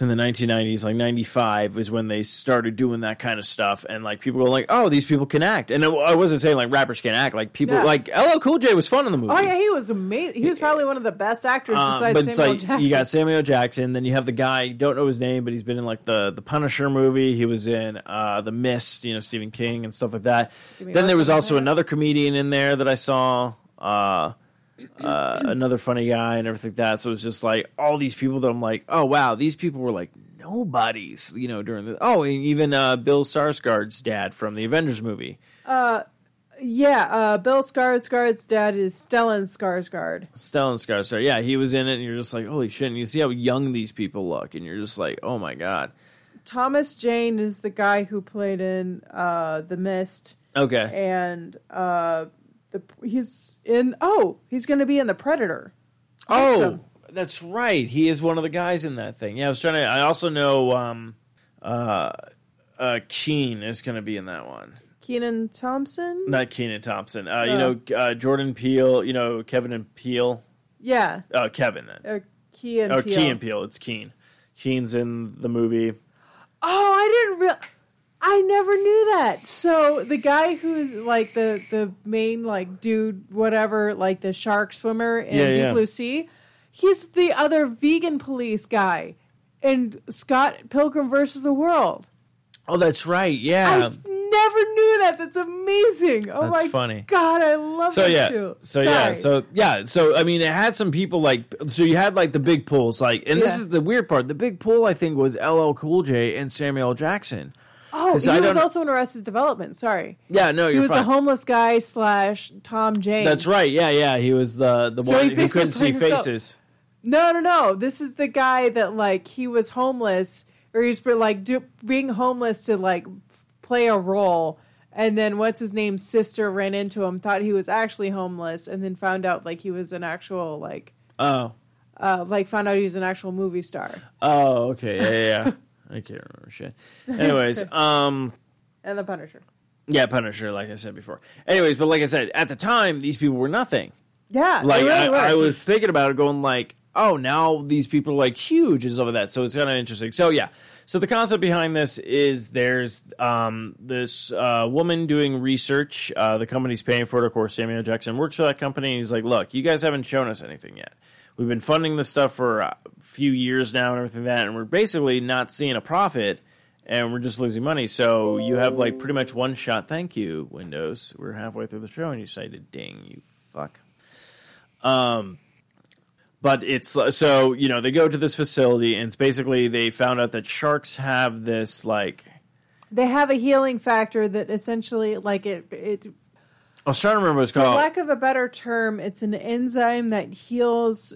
in the 1990s, like '95, is when they started doing that kind of stuff, and like people were like, "Oh, these people can act." And I I wasn't saying like rappers can act. Like people,
Yeah.
like LL Cool J was fun in the movie.
Oh yeah, he was amazing. He was probably one of the best actors
Uh,
besides
but it's
Samuel
like
Jackson.
you got Samuel Jackson, then you have the guy don't know his name, but he's been in like the the Punisher movie. He was in uh, the Mist, you know Stephen King and stuff like that. Then there was also another comedian in there that I saw, uh, uh, another funny guy and everything like that. So it was just like all these people that I'm like, oh wow, these people were like nobodies, you know, during the oh, and even uh, Bill Skarsgård's dad from the Avengers movie.
Uh, yeah, uh, Bill Skarsgård's dad is Stellan Skarsgård.
Stellan Skarsgård, yeah, he was in it, and you're just like, holy shit! And you see how young these people look, and you're just like, oh my god.
Thomas Jane is the guy who played in uh, The Mist,
Okay.
and uh, the he's in. Oh, he's going to be in The Predator.
Oh,
Awesome.
that's right. He is one of the guys in that thing. Yeah, I was trying to. I also know um, uh, uh, Keen is going to be in that one.
Kenan Thompson.
Not Kenan Thompson. Uh, You
Oh.
know uh, Jordan Peele. You know Kevin and Peele.
Yeah,
Uh, Kevin. Then.
or Key and
Oh,
Peele.
Key and Peele. It's Keen. Keen's in the movie.
Oh, I didn't real. I never knew that. So the guy who's like the the main like dude, whatever, like the shark swimmer in
Yeah,
Deep
yeah.
Blue Sea, he's the other vegan police guy in Scott Pilgrim versus the World.
Oh, that's right.
Yeah, I
Yeah.
never knew that. That's amazing. Oh
That's
my
funny.
god, I love
so
that
yeah,
too.
so yeah,
Sorry.
so yeah, so I mean, it had some people like, so you had like the big pools, like, and this is the weird part. The big pool, I think, was LL Cool J and Samuel Jackson.
Oh, he
I
was also in Arrested Development. Sorry,
Yeah, no,
he
you're
was
fine.
the homeless guy slash Tom Jane.
That's right. Yeah, yeah. He was the the
So
one
he
who couldn't see
himself.
faces.
No, no, no. This is the guy that like he was homeless, or he's been like do, being homeless to like play a role, and then what's his name's sister ran into him, thought he was actually homeless, and then found out like he was an actual like
Oh,
uh like found out he was an actual movie star,
oh, okay. Yeah, yeah. I can't remember shit. Anyways, um,
and the Punisher.
yeah, Punisher, like I said before. Anyways, but like I said, at the time, these people were nothing.
Yeah,
Like
really
I. I was thinking about it, going like, oh, now these people are like huge and stuff like that. So it's kind of interesting. So yeah. So the concept behind this is there's um, this uh, woman doing research. Uh, the company's paying for it. Of course, Samuel Jackson works for that company. And he's like, look, you guys haven't shown us anything yet. We've been funding this stuff for a few years now and everything like that, and we're basically not seeing a profit, and we're just losing money. So you have like pretty much one shot. Thank you, Windows. We're halfway through the show, and you decided, ding, you fuck. Um, but it's so you know they go to this facility and it's basically they found out that sharks have this like
they have a healing factor that essentially like it it
I was trying to remember what it's
for
called.
lack of a better term, it's an enzyme that heals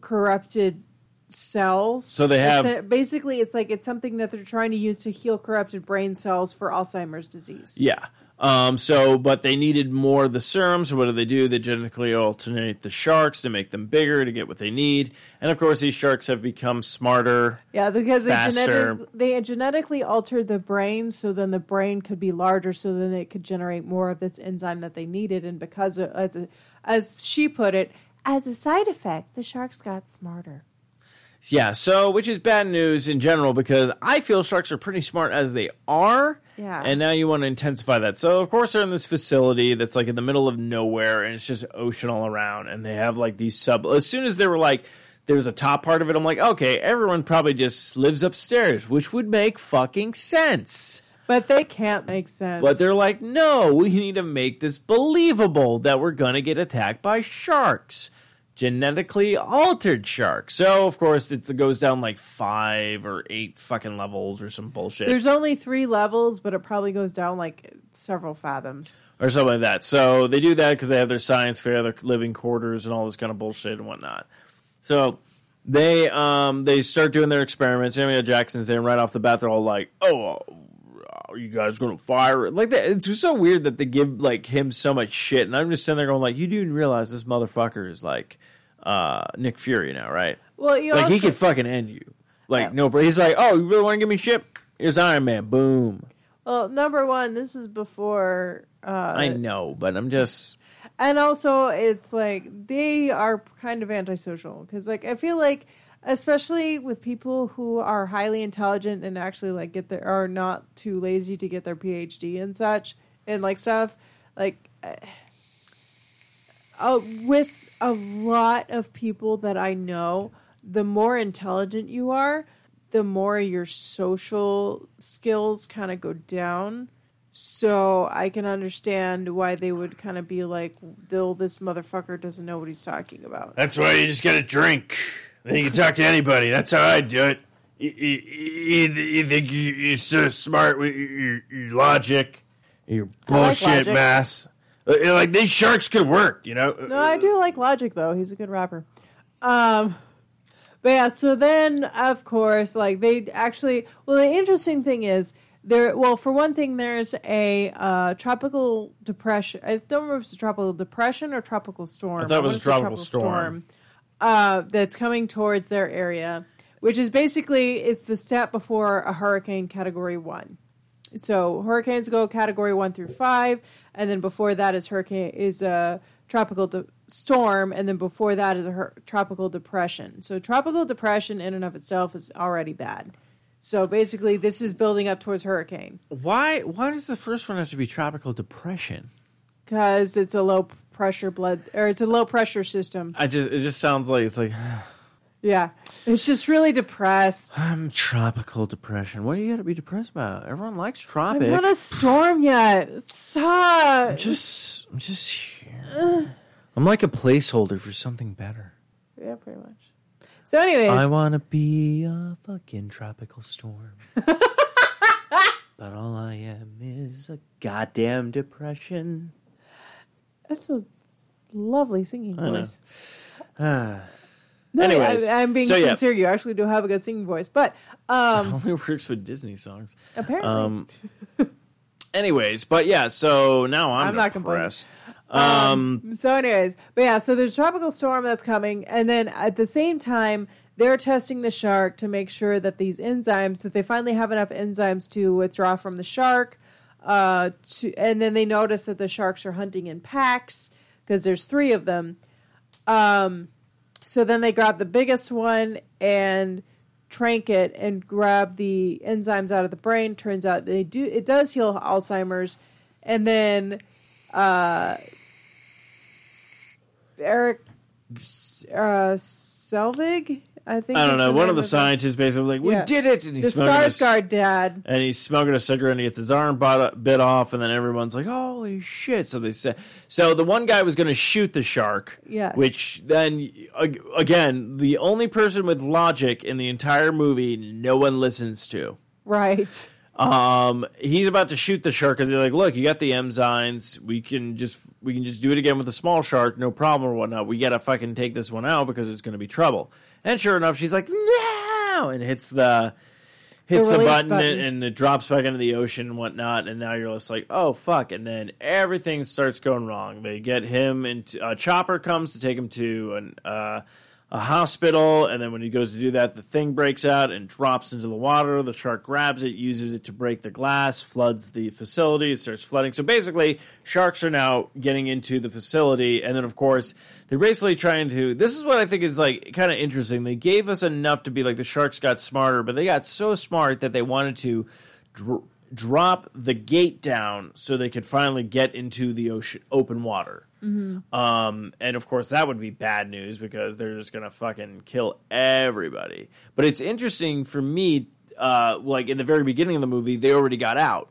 corrupted cells.
So they have-
It's a- basically it's like it's something that they're trying to use to heal corrupted brain cells for Alzheimer's disease.
yeah. Um. So, but they needed more of the serum. So what do they do? They genetically alternate the sharks to make them bigger to get what they need. And of course, these sharks have become smarter.
Yeah, because they
Faster.
genetic, they genetically altered the brain so then the brain could be larger so then it could generate more of this enzyme that they needed and because of, as a, as she put it, as a side effect, the sharks got smarter.
Yeah. So, which is bad news in general because I feel sharks are pretty smart as they are.
Yeah.
And now you want to intensify that. So, of course, they're in this facility that's like in the middle of nowhere and it's just ocean all around. And they have like these sub. As soon as they were like, there's a top part of it, I'm like, okay, everyone probably just lives upstairs, which would make fucking sense.
But they can't make sense.
But they're like, no, we need to make this believable that we're going to get attacked by sharks. Genetically altered shark. So of course it's, it goes down like five or eight fucking levels or some bullshit
There's only three levels, but it probably goes down like several fathoms.
or something like that. So they do that because they have their science fair, their living quarters, and all this kind of bullshit and whatnot. So they um they start doing their experiments. Samuel Jackson's there, and right off the bat, they're all like, "Oh, are you guys going to fire?" it?" Like that. It's just so weird that they give like him so much shit, and I'm just sitting there going, "Like, you do realize this motherfucker is like uh Nick Fury now, right?
Well, you
Like
also,
he could fucking end you. Like
Yeah.
no, but he's like, "Oh, you really want to give me shit? Here's Iron Man. Boom."
well, number one, this is before. Uh,
I know, but I'm just.
and also it's like they are kind of antisocial because like i feel like especially with people who are highly intelligent and actually like get their are not too lazy to get their phd and such and like stuff like uh, uh, with a lot of people that i know the more intelligent you are the more your social skills kind of go down so I can understand why they would kind of be like, "Though this motherfucker doesn't know what he's talking about."
That's why you just gotta drink. Then you can talk to anybody. That's how I do it. You, you, you, you think you, you're so smart with your, your logic, your
I like
bullshit
logic.
mass. Uh, Like these sharks could work, you know.
No, I do like Logic though. He's a good rapper. Um, but yeah, so then of course, like they actually. Well, the interesting thing is there. Well, for one thing, there's a uh, tropical depression. I don't remember if it's a tropical depression or tropical storm.
I thought it was a
say
tropical storm.
uh, that's coming towards their area, which is basically it's the step before a hurricane category one. So hurricanes go category one through five, and then before that is hurricane is a tropical de- storm, and then before that is a hur- tropical depression. So tropical depression in and of itself is already bad. So basically, this is building up towards hurricane
Why? Why does the first one have to be tropical depression?
because it's a low pressure blood or it's a low pressure system.
I just. It just sounds like it's like
Yeah, it's just really depressed.
I'm tropical depression. What do you got to be depressed about? Everyone likes
tropics.
I'm
not a storm yet. Stop.
just. I'm just here. I'm like a placeholder for something better.
Yeah, pretty much. So, anyways,
I want to be a fucking tropical storm. but all I am is a goddamn depression.
that's a lovely singing voice.
Ah,
No,
Anyways,
I, am being
so yeah.
sincere. You actually do have a good singing voice, but um,
only works with Disney songs.
apparently,
Um, anyways, but yeah, so now I'm,
I'm not complaining.
depressed. Um,
So, anyways, but yeah, so there's a tropical storm that's coming, and then at the same time, they're testing the shark to make sure that these enzymes that they finally have enough enzymes to withdraw from the shark. Uh, to and then they notice that the sharks are hunting in packs because there's three of them. Um, so then they grab the biggest one and trank it and grab the enzymes out of the brain. Turns out they do it does heal Alzheimer's, and then Erik uh, Selvig, I think.
I don't know. One of the scientists basically like, "We
Yeah.
did it!" and he's
the
smoking a,
Skarsgård dad.
and he's smoking a cigarette and he gets his arm bit, bit off, and then everyone's like, "Holy shit!" So they say. So the one guy was going to shoot the shark.
Yes.
Which then ag- again, the only person with logic in the entire movie, no one listens to.
Right.
Um, he's about to shoot the shark because he's like, "Look, you got the enzymes. We can just we can just do it again with a small shark, no problem or whatnot. We gotta fucking take this one out because it's gonna be trouble." And sure enough, she's like, "No!" and hits the hits the,
release
button,
button.
And, and it drops back into the ocean and whatnot. And now you're just like, "Oh fuck!" And then everything starts going wrong. They get him into a chopper comes to take him to an. Uh, a hospital, and then when he goes to do that, the thing breaks out and drops into the water. The shark grabs it, uses it to break the glass, floods the facility, starts flooding. So basically, sharks are now getting into the facility, and then of course they're basically trying to. This is what I think is like kind of interesting. They gave us enough to be like the sharks got smarter, but they got so smart that they wanted to. Dr- drop the gate down so they could finally get into the ocean open water um, and of course, that would be bad news because they're just gonna fucking kill everybody. But it's interesting for me, uh, like in the very beginning of the movie, they already got out.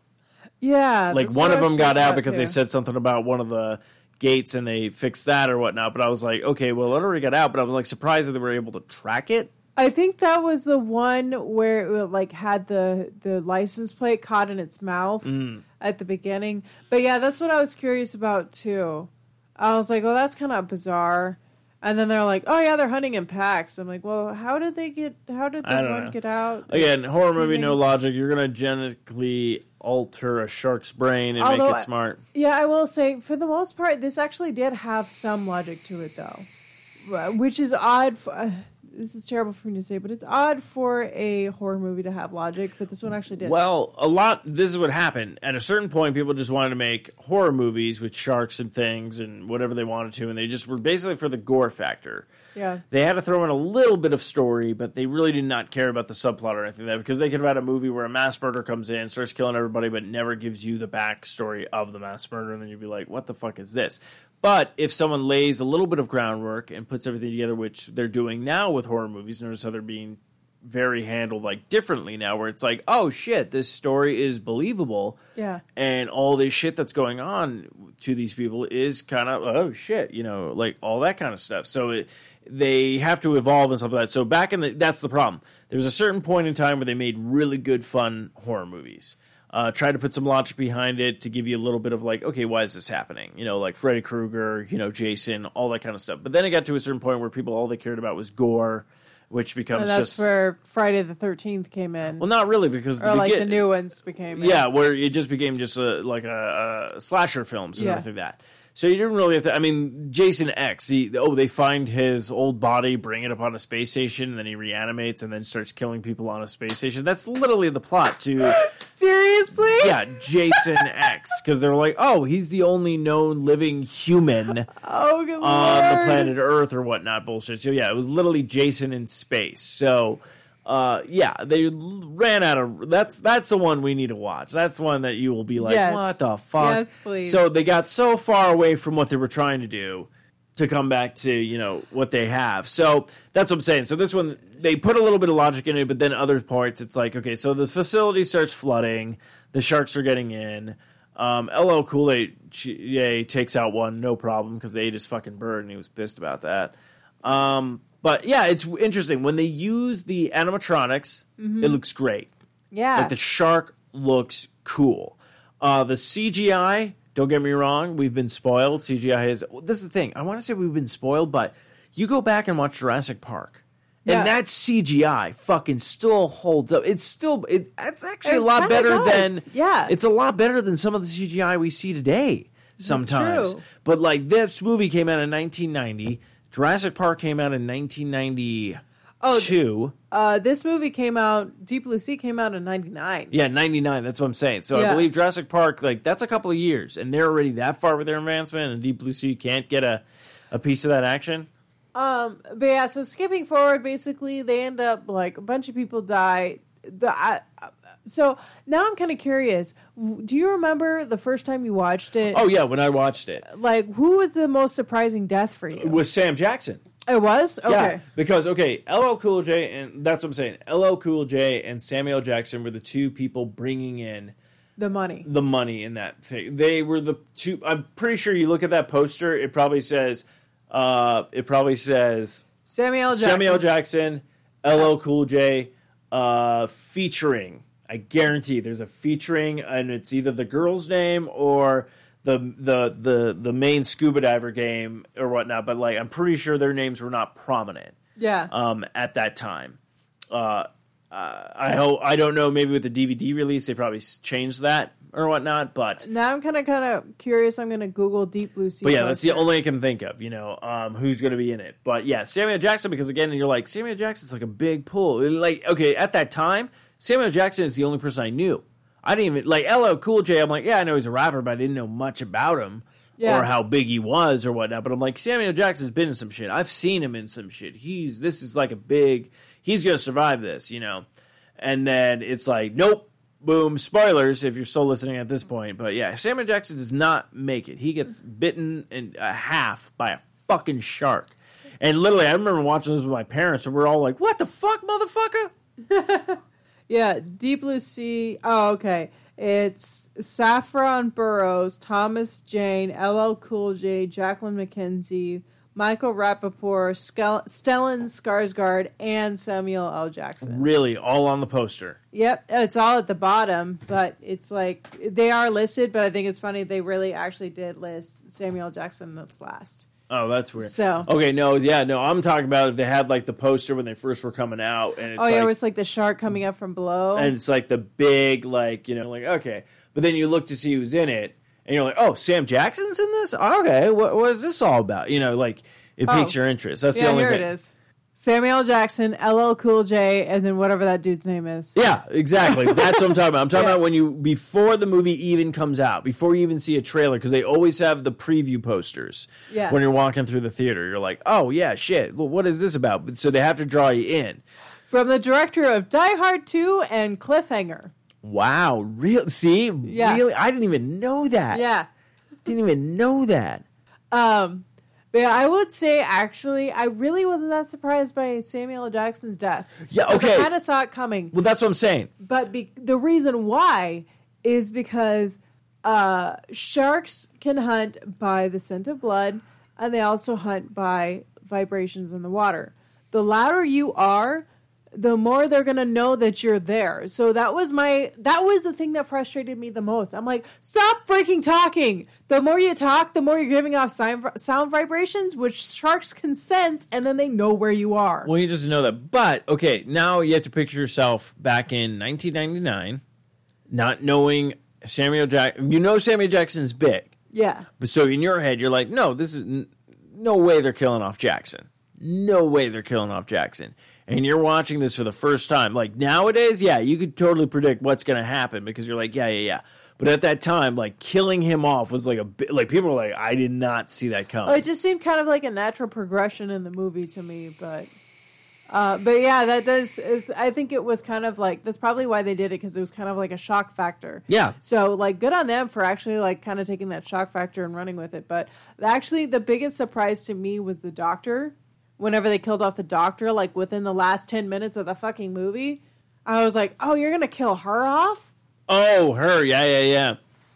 Yeah.
Like one of them got out because they said something about one of the gates and they fixed that or whatnot. But I was like, okay, well, it already got out. But I was like surprised that they were able to track it.
I think that was the one where it like had the the license plate caught in its mouth
Mm.
at the beginning. But yeah, that's what I was curious about too. I was like, "Oh, that's kind of bizarre." And then they're like, "Oh yeah, they're hunting in packs." I'm like, "Well, how did they get? How did the one
know.
get out?"
Again,
It's
horror movie, no logic. You're gonna genetically alter a shark's brain and
Although
make it smart.
Yeah, I will say for the most part, this actually did have some logic to it, though, which is odd. For, uh, this is terrible for me to say, but it's odd for a horror movie to have logic. But this one actually did.
Well, a lot. This is what happened. At a certain point, people just wanted to make horror movies with sharks and things and whatever they wanted to, and they just were basically for the gore factor.
yeah,
They had to throw in a little bit of story, but they really did not care about the subplot or anything like that because they could have had a movie where a mass murderer comes in, starts killing everybody, but never gives you the backstory of the mass murderer, and then you'd be like, "What the fuck is this?" But if someone lays a little bit of groundwork and puts everything together, which they're doing now with horror movies, notice how they're being very handled like differently now, where it's like, "Oh shit, this story is believable."
yeah.
and all this shit that's going on to these people is kind of oh shit you know like all that kind of stuff so it, they have to evolve and stuff like that so back in the that's the problem there was a certain point in time where they made really good fun horror movies uh, tried to put some logic behind it to give you a little bit of like okay why is this happening you know like freddy krueger you know jason all that kind of stuff but then it got to a certain point where people all they cared about was gore which becomes
And that's
just
where Friday the Thirteenth came in,
well not really because
or like
begin-
the new ones became. in.
yeah, where it just became just a, like a, a slasher films and
Yeah.
everything like that. So you didn't really have to. I mean, Jason X. He, oh, they find his old body, bring it up on a space station, and then he reanimates and then starts killing people on a space station. That's literally the plot to
seriously.
yeah, Jason X. Because they're like, oh, he's the only known living human
Oh,
on the planet Earth or whatnot bullshit. So yeah, it was literally Jason in space. So uh, yeah, they ran out of that's that's the one we need to watch. That's one that you will be like,
Yes.
what the fuck?
Yes, please.
So they got so far away from what they were trying to do to come back to you know what they have. So that's what I'm saying. So this one they put a little bit of logic in it, but then other parts it's like okay, so the facility starts flooding, the sharks are getting in. Um, LL Cool J takes out one, no problem, because they ate his fucking bird and he was pissed about that. Um, but yeah, it's interesting when they use the animatronics.
Mm-hmm.
It looks great.
yeah.
Like the shark looks cool. Uh, the CGI, don't get me wrong, we've been spoiled. CGI is this is the thing. I want to say we've been spoiled, but you go back and watch Jurassic Park.
Yeah.
And that CGI fucking still holds up. It's still it, it's actually a lot better
does.
than
Yeah.
It's a lot better than some of the CGI we see today. Sometimes, but like this movie came out in 1990. Jurassic Park came out in 1992.
Oh, uh, this movie came out. Deep Blue Sea came out in '99.
Yeah, 99. That's what I'm saying. So I believe Jurassic Park, like, that's a couple of years, and they're already that far with their advancement, and Deep Blue Sea can't get a, a piece of that action.
Um, but yeah, so skipping forward, basically, they end up like a bunch of people die. The I, so now I'm kind of curious. Do you remember the first time you watched it?
Oh, yeah, when I watched it,
like who was the most surprising death for you?
it was Sam Jackson.
It was okay.
Yeah, because, okay, LL Cool J, and that's what I'm saying, LL Cool J and Samuel Jackson were the two people bringing in
The money.
the money in that thing. They were the two, I'm pretty sure you look at that poster, it probably says, uh, it probably says,
Samuel Jackson.
Samuel Jackson, LL Cool J, uh, featuring. I guarantee there's a featuring, and it's either the girl's name or the the the the main scuba diver game or whatnot. But like, I'm pretty sure their names were not prominent
Yeah.
um, at that time. Uh, uh, I hope I don't know. Maybe with the DVD release, they probably changed that or whatnot. But
now I'm kind of kind of curious. I'm going to Google Deep Blue Sea.
but yeah, that's the only I can think of, you know, um, who's going to be in it. But yeah, Samuel Jackson, because again, you're like, Samuel Jackson's like a big pull. Like, okay, at that time, Samuel Jackson is the only person I knew. I didn't even, like, LL Cool J, I'm like, yeah, I know he's a rapper, but I didn't know much about him
Yeah.
or how big he was or whatnot. But I'm like, Samuel Jackson's been in some shit. I've seen him in some shit. He's, this is like a big, he's going to survive this, you know? And then it's like, nope, boom, spoilers if you're still listening at this point. But yeah, Samuel Jackson does not make it. He gets bitten in a half by a fucking shark. And literally, I remember watching this with my parents, and we're all like, "What the fuck, motherfucker?"
Yeah, Deep Blue Sea. Oh, okay. It's Saffron Burrows, Thomas Jane, LL Cool J, Jacqueline McKenzie, Michael Rapaport, Stellan Skarsgård, and Samuel L. Jackson.
Really, all on the poster.
Yep, it's all at the bottom, but it's like they are listed. But I think it's funny they really actually did list Samuel Jackson that's last.
Oh, that's weird.
So-
okay, no, yeah, no, I'm talking about if they had like the poster when they first were coming out, and it's
oh yeah,
like,
it was like the shark coming up from below.
and it's like the big, like you know, like okay, but then you look to see who's in it, and you're like, oh, Sam Jackson's in this. Okay, what, what is this all about? You know, like it
Oh.
piques your interest. That's the only
here
thing.
it is. Samuel L. Jackson, LL Cool J, and then whatever that dude's name is.
Yeah, exactly. That's what I'm talking about. I'm talking
Yeah.
about when you before the movie even comes out, before you even see a trailer, because they always have the preview posters.
Yeah.
When you're walking through the theater, you're like, oh yeah, shit. Well, what is this about? So they have to draw you in.
From the director of Die Hard 2 and Cliffhanger.
Wow, real? See,
Yeah.
really, I didn't even know that.
Yeah.
didn't even know that.
Um, but I would say actually, I really wasn't that surprised by Samuel L. Jackson's death.
Yeah, okay.
I kind of saw it coming.
Well, that's what I'm saying.
But be- the reason why is because uh, sharks can hunt by the scent of blood, and they also hunt by vibrations in the water. The louder you are, the more they're gonna know that you're there. So that was my that was the thing that frustrated me the most. I'm like, stop freaking talking. The more you talk, the more you're giving off sound, sound vibrations, which sharks can sense, and then they know where you are.
Well, you just know that. But okay, now you have to picture yourself back in 1999, not knowing Samuel Jack. You know Samuel Jackson's big,
yeah.
but so in your head you're like, no, this is n- no way they're killing off Jackson. No way they're killing off Jackson. And you're watching this for the first time. Like nowadays, yeah, you could totally predict what's going to happen because you're like, yeah, yeah, yeah. But at that time, like killing him off was like a bit, like people were like, I did not see that coming.
Well, it just seemed kind of like a natural progression in the movie to me, but uh, but yeah, that does. It's, I think it was kind of like that's probably why they did it because it was kind of like a shock factor.
Yeah.
So like, good on them for actually like kind of taking that shock factor and running with it. But actually, the biggest surprise to me was the doctor. Whenever they killed off the doctor, like within the last ten minutes of the fucking movie, I was like, "Oh, you're gonna kill her off?"
oh, her, yeah, yeah, yeah.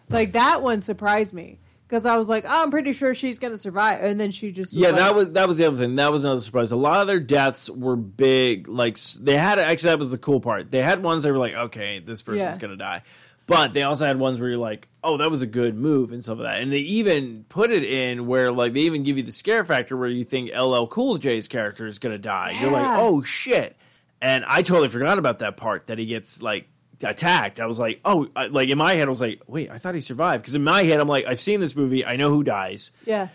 Like that one surprised me because I was like, "Oh, I'm pretty sure she's gonna survive," and then she just
Yeah,
like,
that was that was the other thing. That was another surprise. A lot of their deaths were big. Like they had actually that was the cool part. They had ones they were like, okay, this person's
Yeah.
gonna die, but they also had ones where you're like, oh, that was a good move and stuff like that. And they even put it in where like they even give you the scare factor where you think LL Cool J's character is gonna die. You're like, oh shit. And I totally forgot about that part that he gets like attacked. I was like, oh, I, like in my head, I was like, wait, I thought he survived because in my head, I'm like, I've seen this movie, I know who dies.
yeah.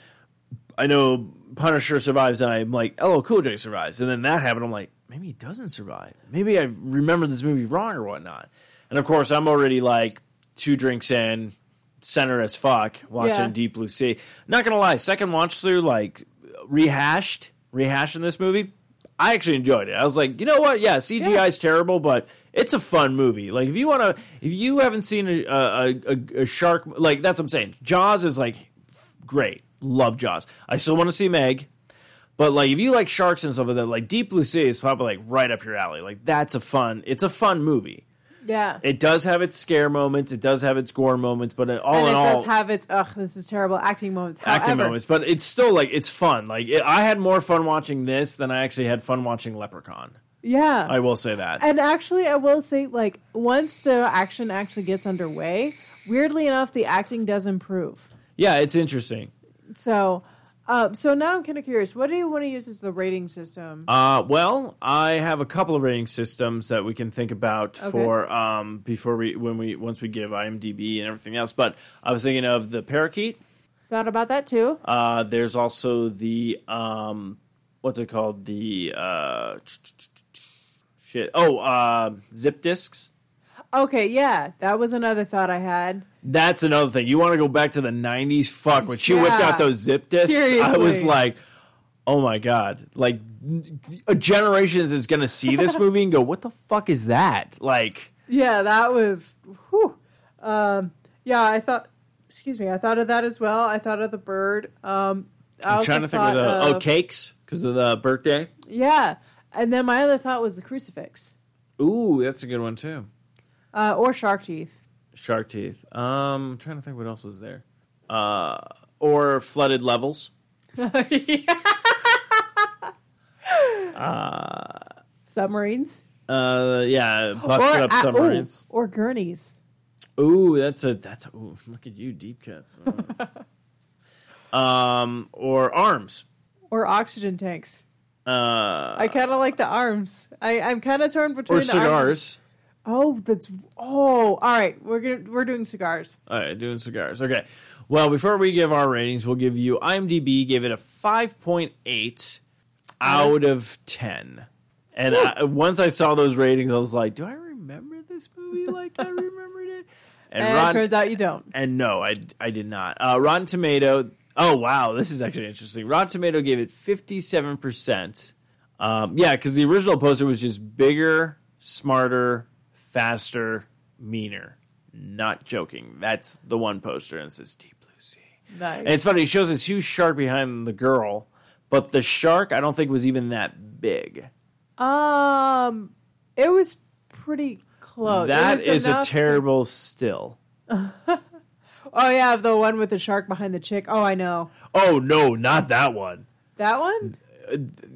I know Punisher survives, and I'm like, LL Cool J survives. And then that happened. I'm like, maybe he doesn't survive. Maybe I remember this movie wrong or whatnot. And of course, I'm already like two drinks in, center as fuck, watching
Yeah.
Deep Blue Sea. Not gonna lie, second watch through, like rehashed, rehashing this movie. I actually enjoyed it. I was like, you know what? Yeah, CGI is terrible, but it's a fun movie. Like if you want to, if you haven't seen a, a, a, a shark, like that's what I'm saying. Jaws is like great. Love Jaws. I still want to see Meg. But like if you like sharks and stuff like that, like Deep Blue Sea is probably like right up your alley. Like that's a fun it's a fun movie.
Yeah.
It does have its scare moments, it does have its gore moments, but it, all
and
in
it
all
does have its ugh, this is terrible acting moments.
acting
However,
moments, but it's still like it's fun. Like it, I had more fun watching this than I actually had fun watching Leprechaun.
Yeah.
I will say that.
and actually, I will say, like, once the action actually gets underway, weirdly enough, the acting does improve.
yeah, it's interesting.
So, uh, so now I'm kind of curious. What do you want to use as the rating system?
Uh, well, I have a couple of rating systems that we can think about
Okay.
for um, before we when we once we give IMDb and everything else. But I was thinking of the parakeet.
Thought about that too.
Uh, there's also the um, what's it called? The uh, shit. Oh, uh, zip discs.
Okay, yeah, that was another thought I had.
That's another thing. You want to go back to the '90s? Fuck, when she whipped out those zip discs, I was like, "Oh my god!" Like, a generation is going to see this movie and go, "What the fuck is that?" Like,
Yeah, that was. Whew. Um, yeah, I thought. Excuse me, I thought of that as well. I thought of the bird. Um, I
I'm trying to think of the oh cakes because of the birthday.
Yeah, and then my other thought was the crucifix
Ooh, that's a good one too.
Uh, or shark teeth.
Shark teeth. Um, I'm trying to think what else was there. Uh, or flooded levels.
Submarines
Uh, yeah, busted up
ah, ooh,
submarines.
or gurneys.
Ooh, that's a that's a, ooh, look at you, deep cuts. um, or arms.
or oxygen tanks.
Uh,
I kind of like the arms. I, I'm kind of torn between
or
the arms.
cigars.
Oh, that's oh. All right, we're gonna we're doing cigars.
All right, doing cigars. Okay. Well, before we give our ratings, we'll give you IMDb gave it a 5.8 out of 10. And I, once I saw those ratings, I was like, do I remember this movie like I remembered it? And,
And, it
Rotten,
turns out you don't.
and no, I, I did not. Uh, Rotten Tomato, oh, wow, this is actually interesting. Rotten Tomato gave it 57%. Um, yeah, because the original poster was just bigger, smarter, faster, meaner. Not joking. That's the one poster, and it says Deep Blue Sea.
Nice.
And it's funny, it shows this huge shark behind the girl, but the shark I don't think was even that big.
um, it was pretty close.
That is a
enough to-
terrible still.
oh yeah, the one with the shark behind the chick. Oh, I know
Oh no, not that one.
that one.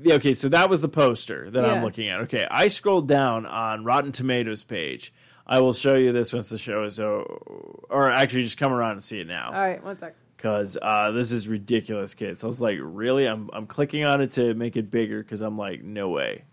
Yeah, okay, so that was the poster that I'm looking at. Okay, I scrolled down on Rotten Tomatoes page. I will show you this once the show is over, or actually just come around and see it now.
All right, one sec.
because uh, this is ridiculous, kids. I was like, really? I'm I'm clicking on it to make it bigger because I'm like, no way.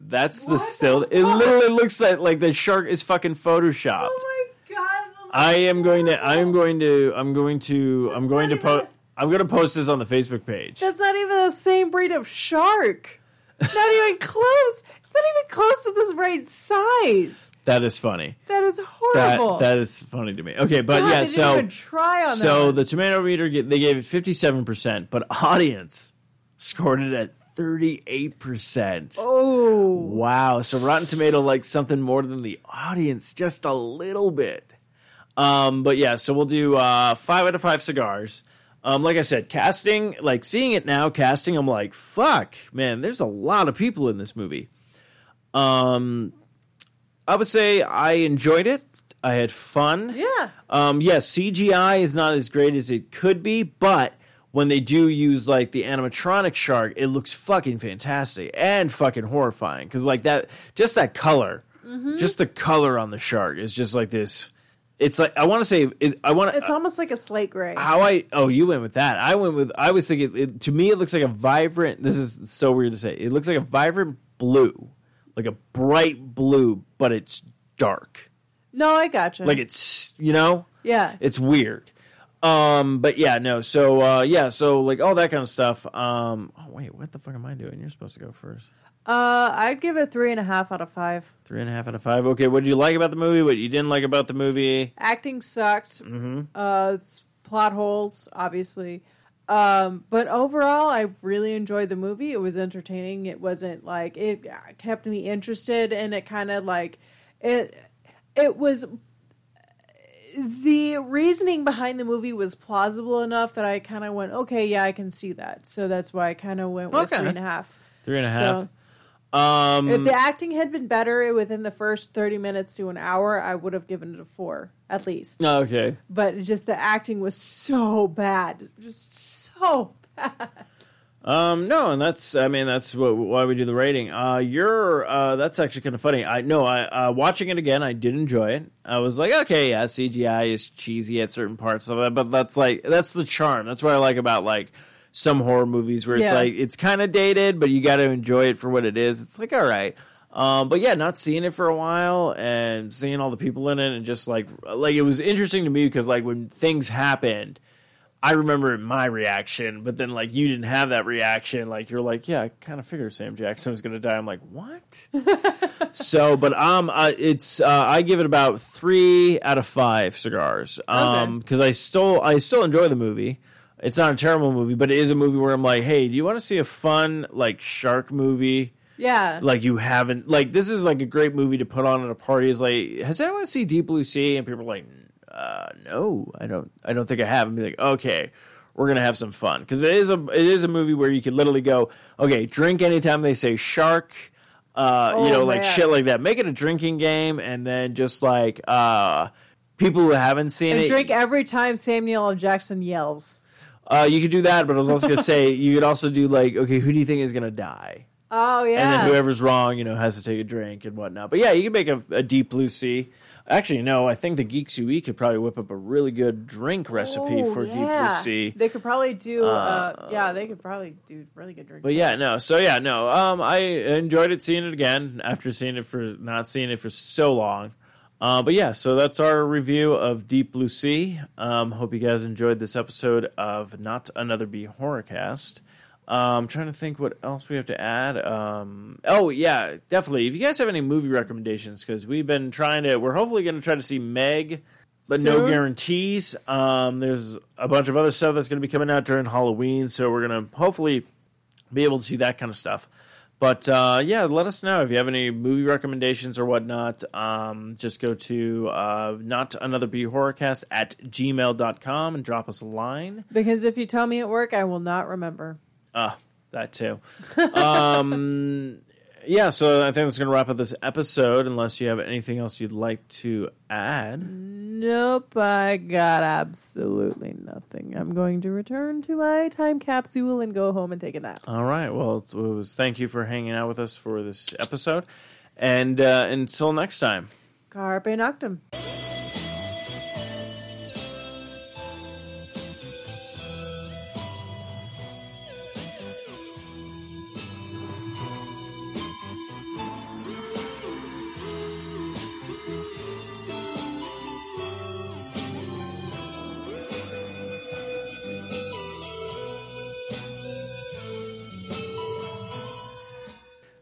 That's the
What
still.
the
it literally looks like like the shark is fucking photoshopped.
Oh my god!
I am going to. I am going to. I'm going to. I'm going to post. I'm going to post this on the Facebook page.
That's not even the same breed of shark. Not even close. It's not even close to this right size.
That is funny.
That is
That
horrible.
that is funny to me. Okay, but
God,
yeah,
they didn't
so
even try on
so
that.
the tomato meter they gave it 57 percent, but audience scored it at 38 percent.
oh,
Wow. So Rotten Tomato likes something more than the audience, just a little bit. Um, but yeah, so we'll do uh, five out of five cigars. Um, like I said, casting, like seeing it now, casting, I'm like, fuck, man, there's a lot of people in this movie. Um, I would say I enjoyed it. I had fun.
yeah.
Um, yes, CGI is not as great as it could be, but when they do use like the animatronic shark, it looks fucking fantastic and fucking horrifying because like that, just that color,
Mm-hmm.
just the color on the shark is just like this. It's like I want to say it, I want.
It's almost like a slate gray.
How I oh you went with that I went with I was thinking it, to me it looks like a vibrant this is so weird to say it looks like a vibrant blue like a bright blue but it's dark
no, I gotcha.
like it's you know
yeah.
it's weird um but yeah no so uh yeah so like all that kind of stuff um oh wait what the fuck am i doing you're supposed to go first
Uh, I'd give it three and a half out of five.
three and a half out of five okay what did you like about the movie what you didn't like about the movie
Acting sucked.
mm-hmm.
Uh, it's plot holes, obviously. Um, but overall, I really enjoyed the movie. It was entertaining. It wasn't like it kept me interested, and it kind of like it. It was the reasoning behind the movie was plausible enough that I kind of went, okay, yeah, I can see that. So that's why I kind of went with
Okay.
three and a half.
three and a
So
half um
if the acting had been better within the first thirty minutes to an hour, I would have given it a four at least.
okay
But just the acting was so bad, just so bad.
Um, no, and that's I mean that's what, why we do the rating. Uh, you're uh, that's actually kind of funny. I know I uh, watching it again, I did enjoy it. I was like, okay, yeah, CGI is cheesy at certain parts of it, but that's like that's the charm. That's what I like about like some horror movies where it's
Yeah.
like it's kind of dated, but you got to enjoy it for what it is. It's like all right. Um, but yeah, not seeing it for a while and seeing all the people in it and just like like it was interesting to me because like when things happened, I remember my reaction, but then like you didn't have that reaction. Like you're like, yeah, I kind of figured Sam Jackson was gonna die. I'm like, what? so, but um, uh, it's uh, I give it about three out of five cigars. Um, because I still I still enjoy the movie. It's not a terrible movie, but it is a movie where I'm like, hey, do you want to see a fun like shark movie?
Yeah.
Like you haven't like this is like a great movie to put on at a party. Is like, has anyone seen Deep Blue Sea? And people are like, uh, no, I don't. I don't think I have. And be like, okay, we're gonna have some fun because it is a it is a movie where you could literally go, okay, drink anytime they say shark. Uh, you
Oh,
know, like shit like that. Make it a drinking game, and then just like uh, people who haven't seen
And
it,
drink every time Samuel L. Jackson yells.
Uh, you could do that. But I was also gonna say you could also do like, okay, who do you think is gonna die?
Oh yeah.
And then whoever's wrong, you know, has to take a drink and whatnot. But yeah, you can make a, a deep blue sea. Actually, no, I think the Geeks Who Eat could probably whip up a really good drink recipe
Oh,
for deep blue
yeah.
sea.
They could probably do. Uh,
Uh,
yeah, they could probably do really good drink.
But yeah, no. So yeah, no. Um, I enjoyed it seeing it again after seeing it for not seeing it for so long. Uh, but yeah, so that's our review of Deep Blue Sea. Um, hope you guys enjoyed this episode of Not Another Bee Horrorcast. Um, I'm trying to think what else we have to add. Um, oh yeah, definitely. If you guys have any movie recommendations, because we've been trying to, we're hopefully going to try to see Meg, but no guarantees. Um, there's a bunch of other stuff that's going to be coming out during Halloween, so we're going to hopefully be able to see that kind of stuff. But uh, yeah, let us know if you have any movie recommendations or whatnot. Um, just go to uh, not another B horrorcast at gmail.com and drop us a line.
Because if you tell me at work, I will not remember.
Ah, that too. um, yeah, so I think that's going to wrap up this episode. Unless you have anything else you'd like to add.
Nope, I got absolutely nothing. I'm going to return to my time capsule and go home and take a nap.
All right. Well, it was thank you for hanging out with us for this episode, and uh, until next time.
Carpe noctem.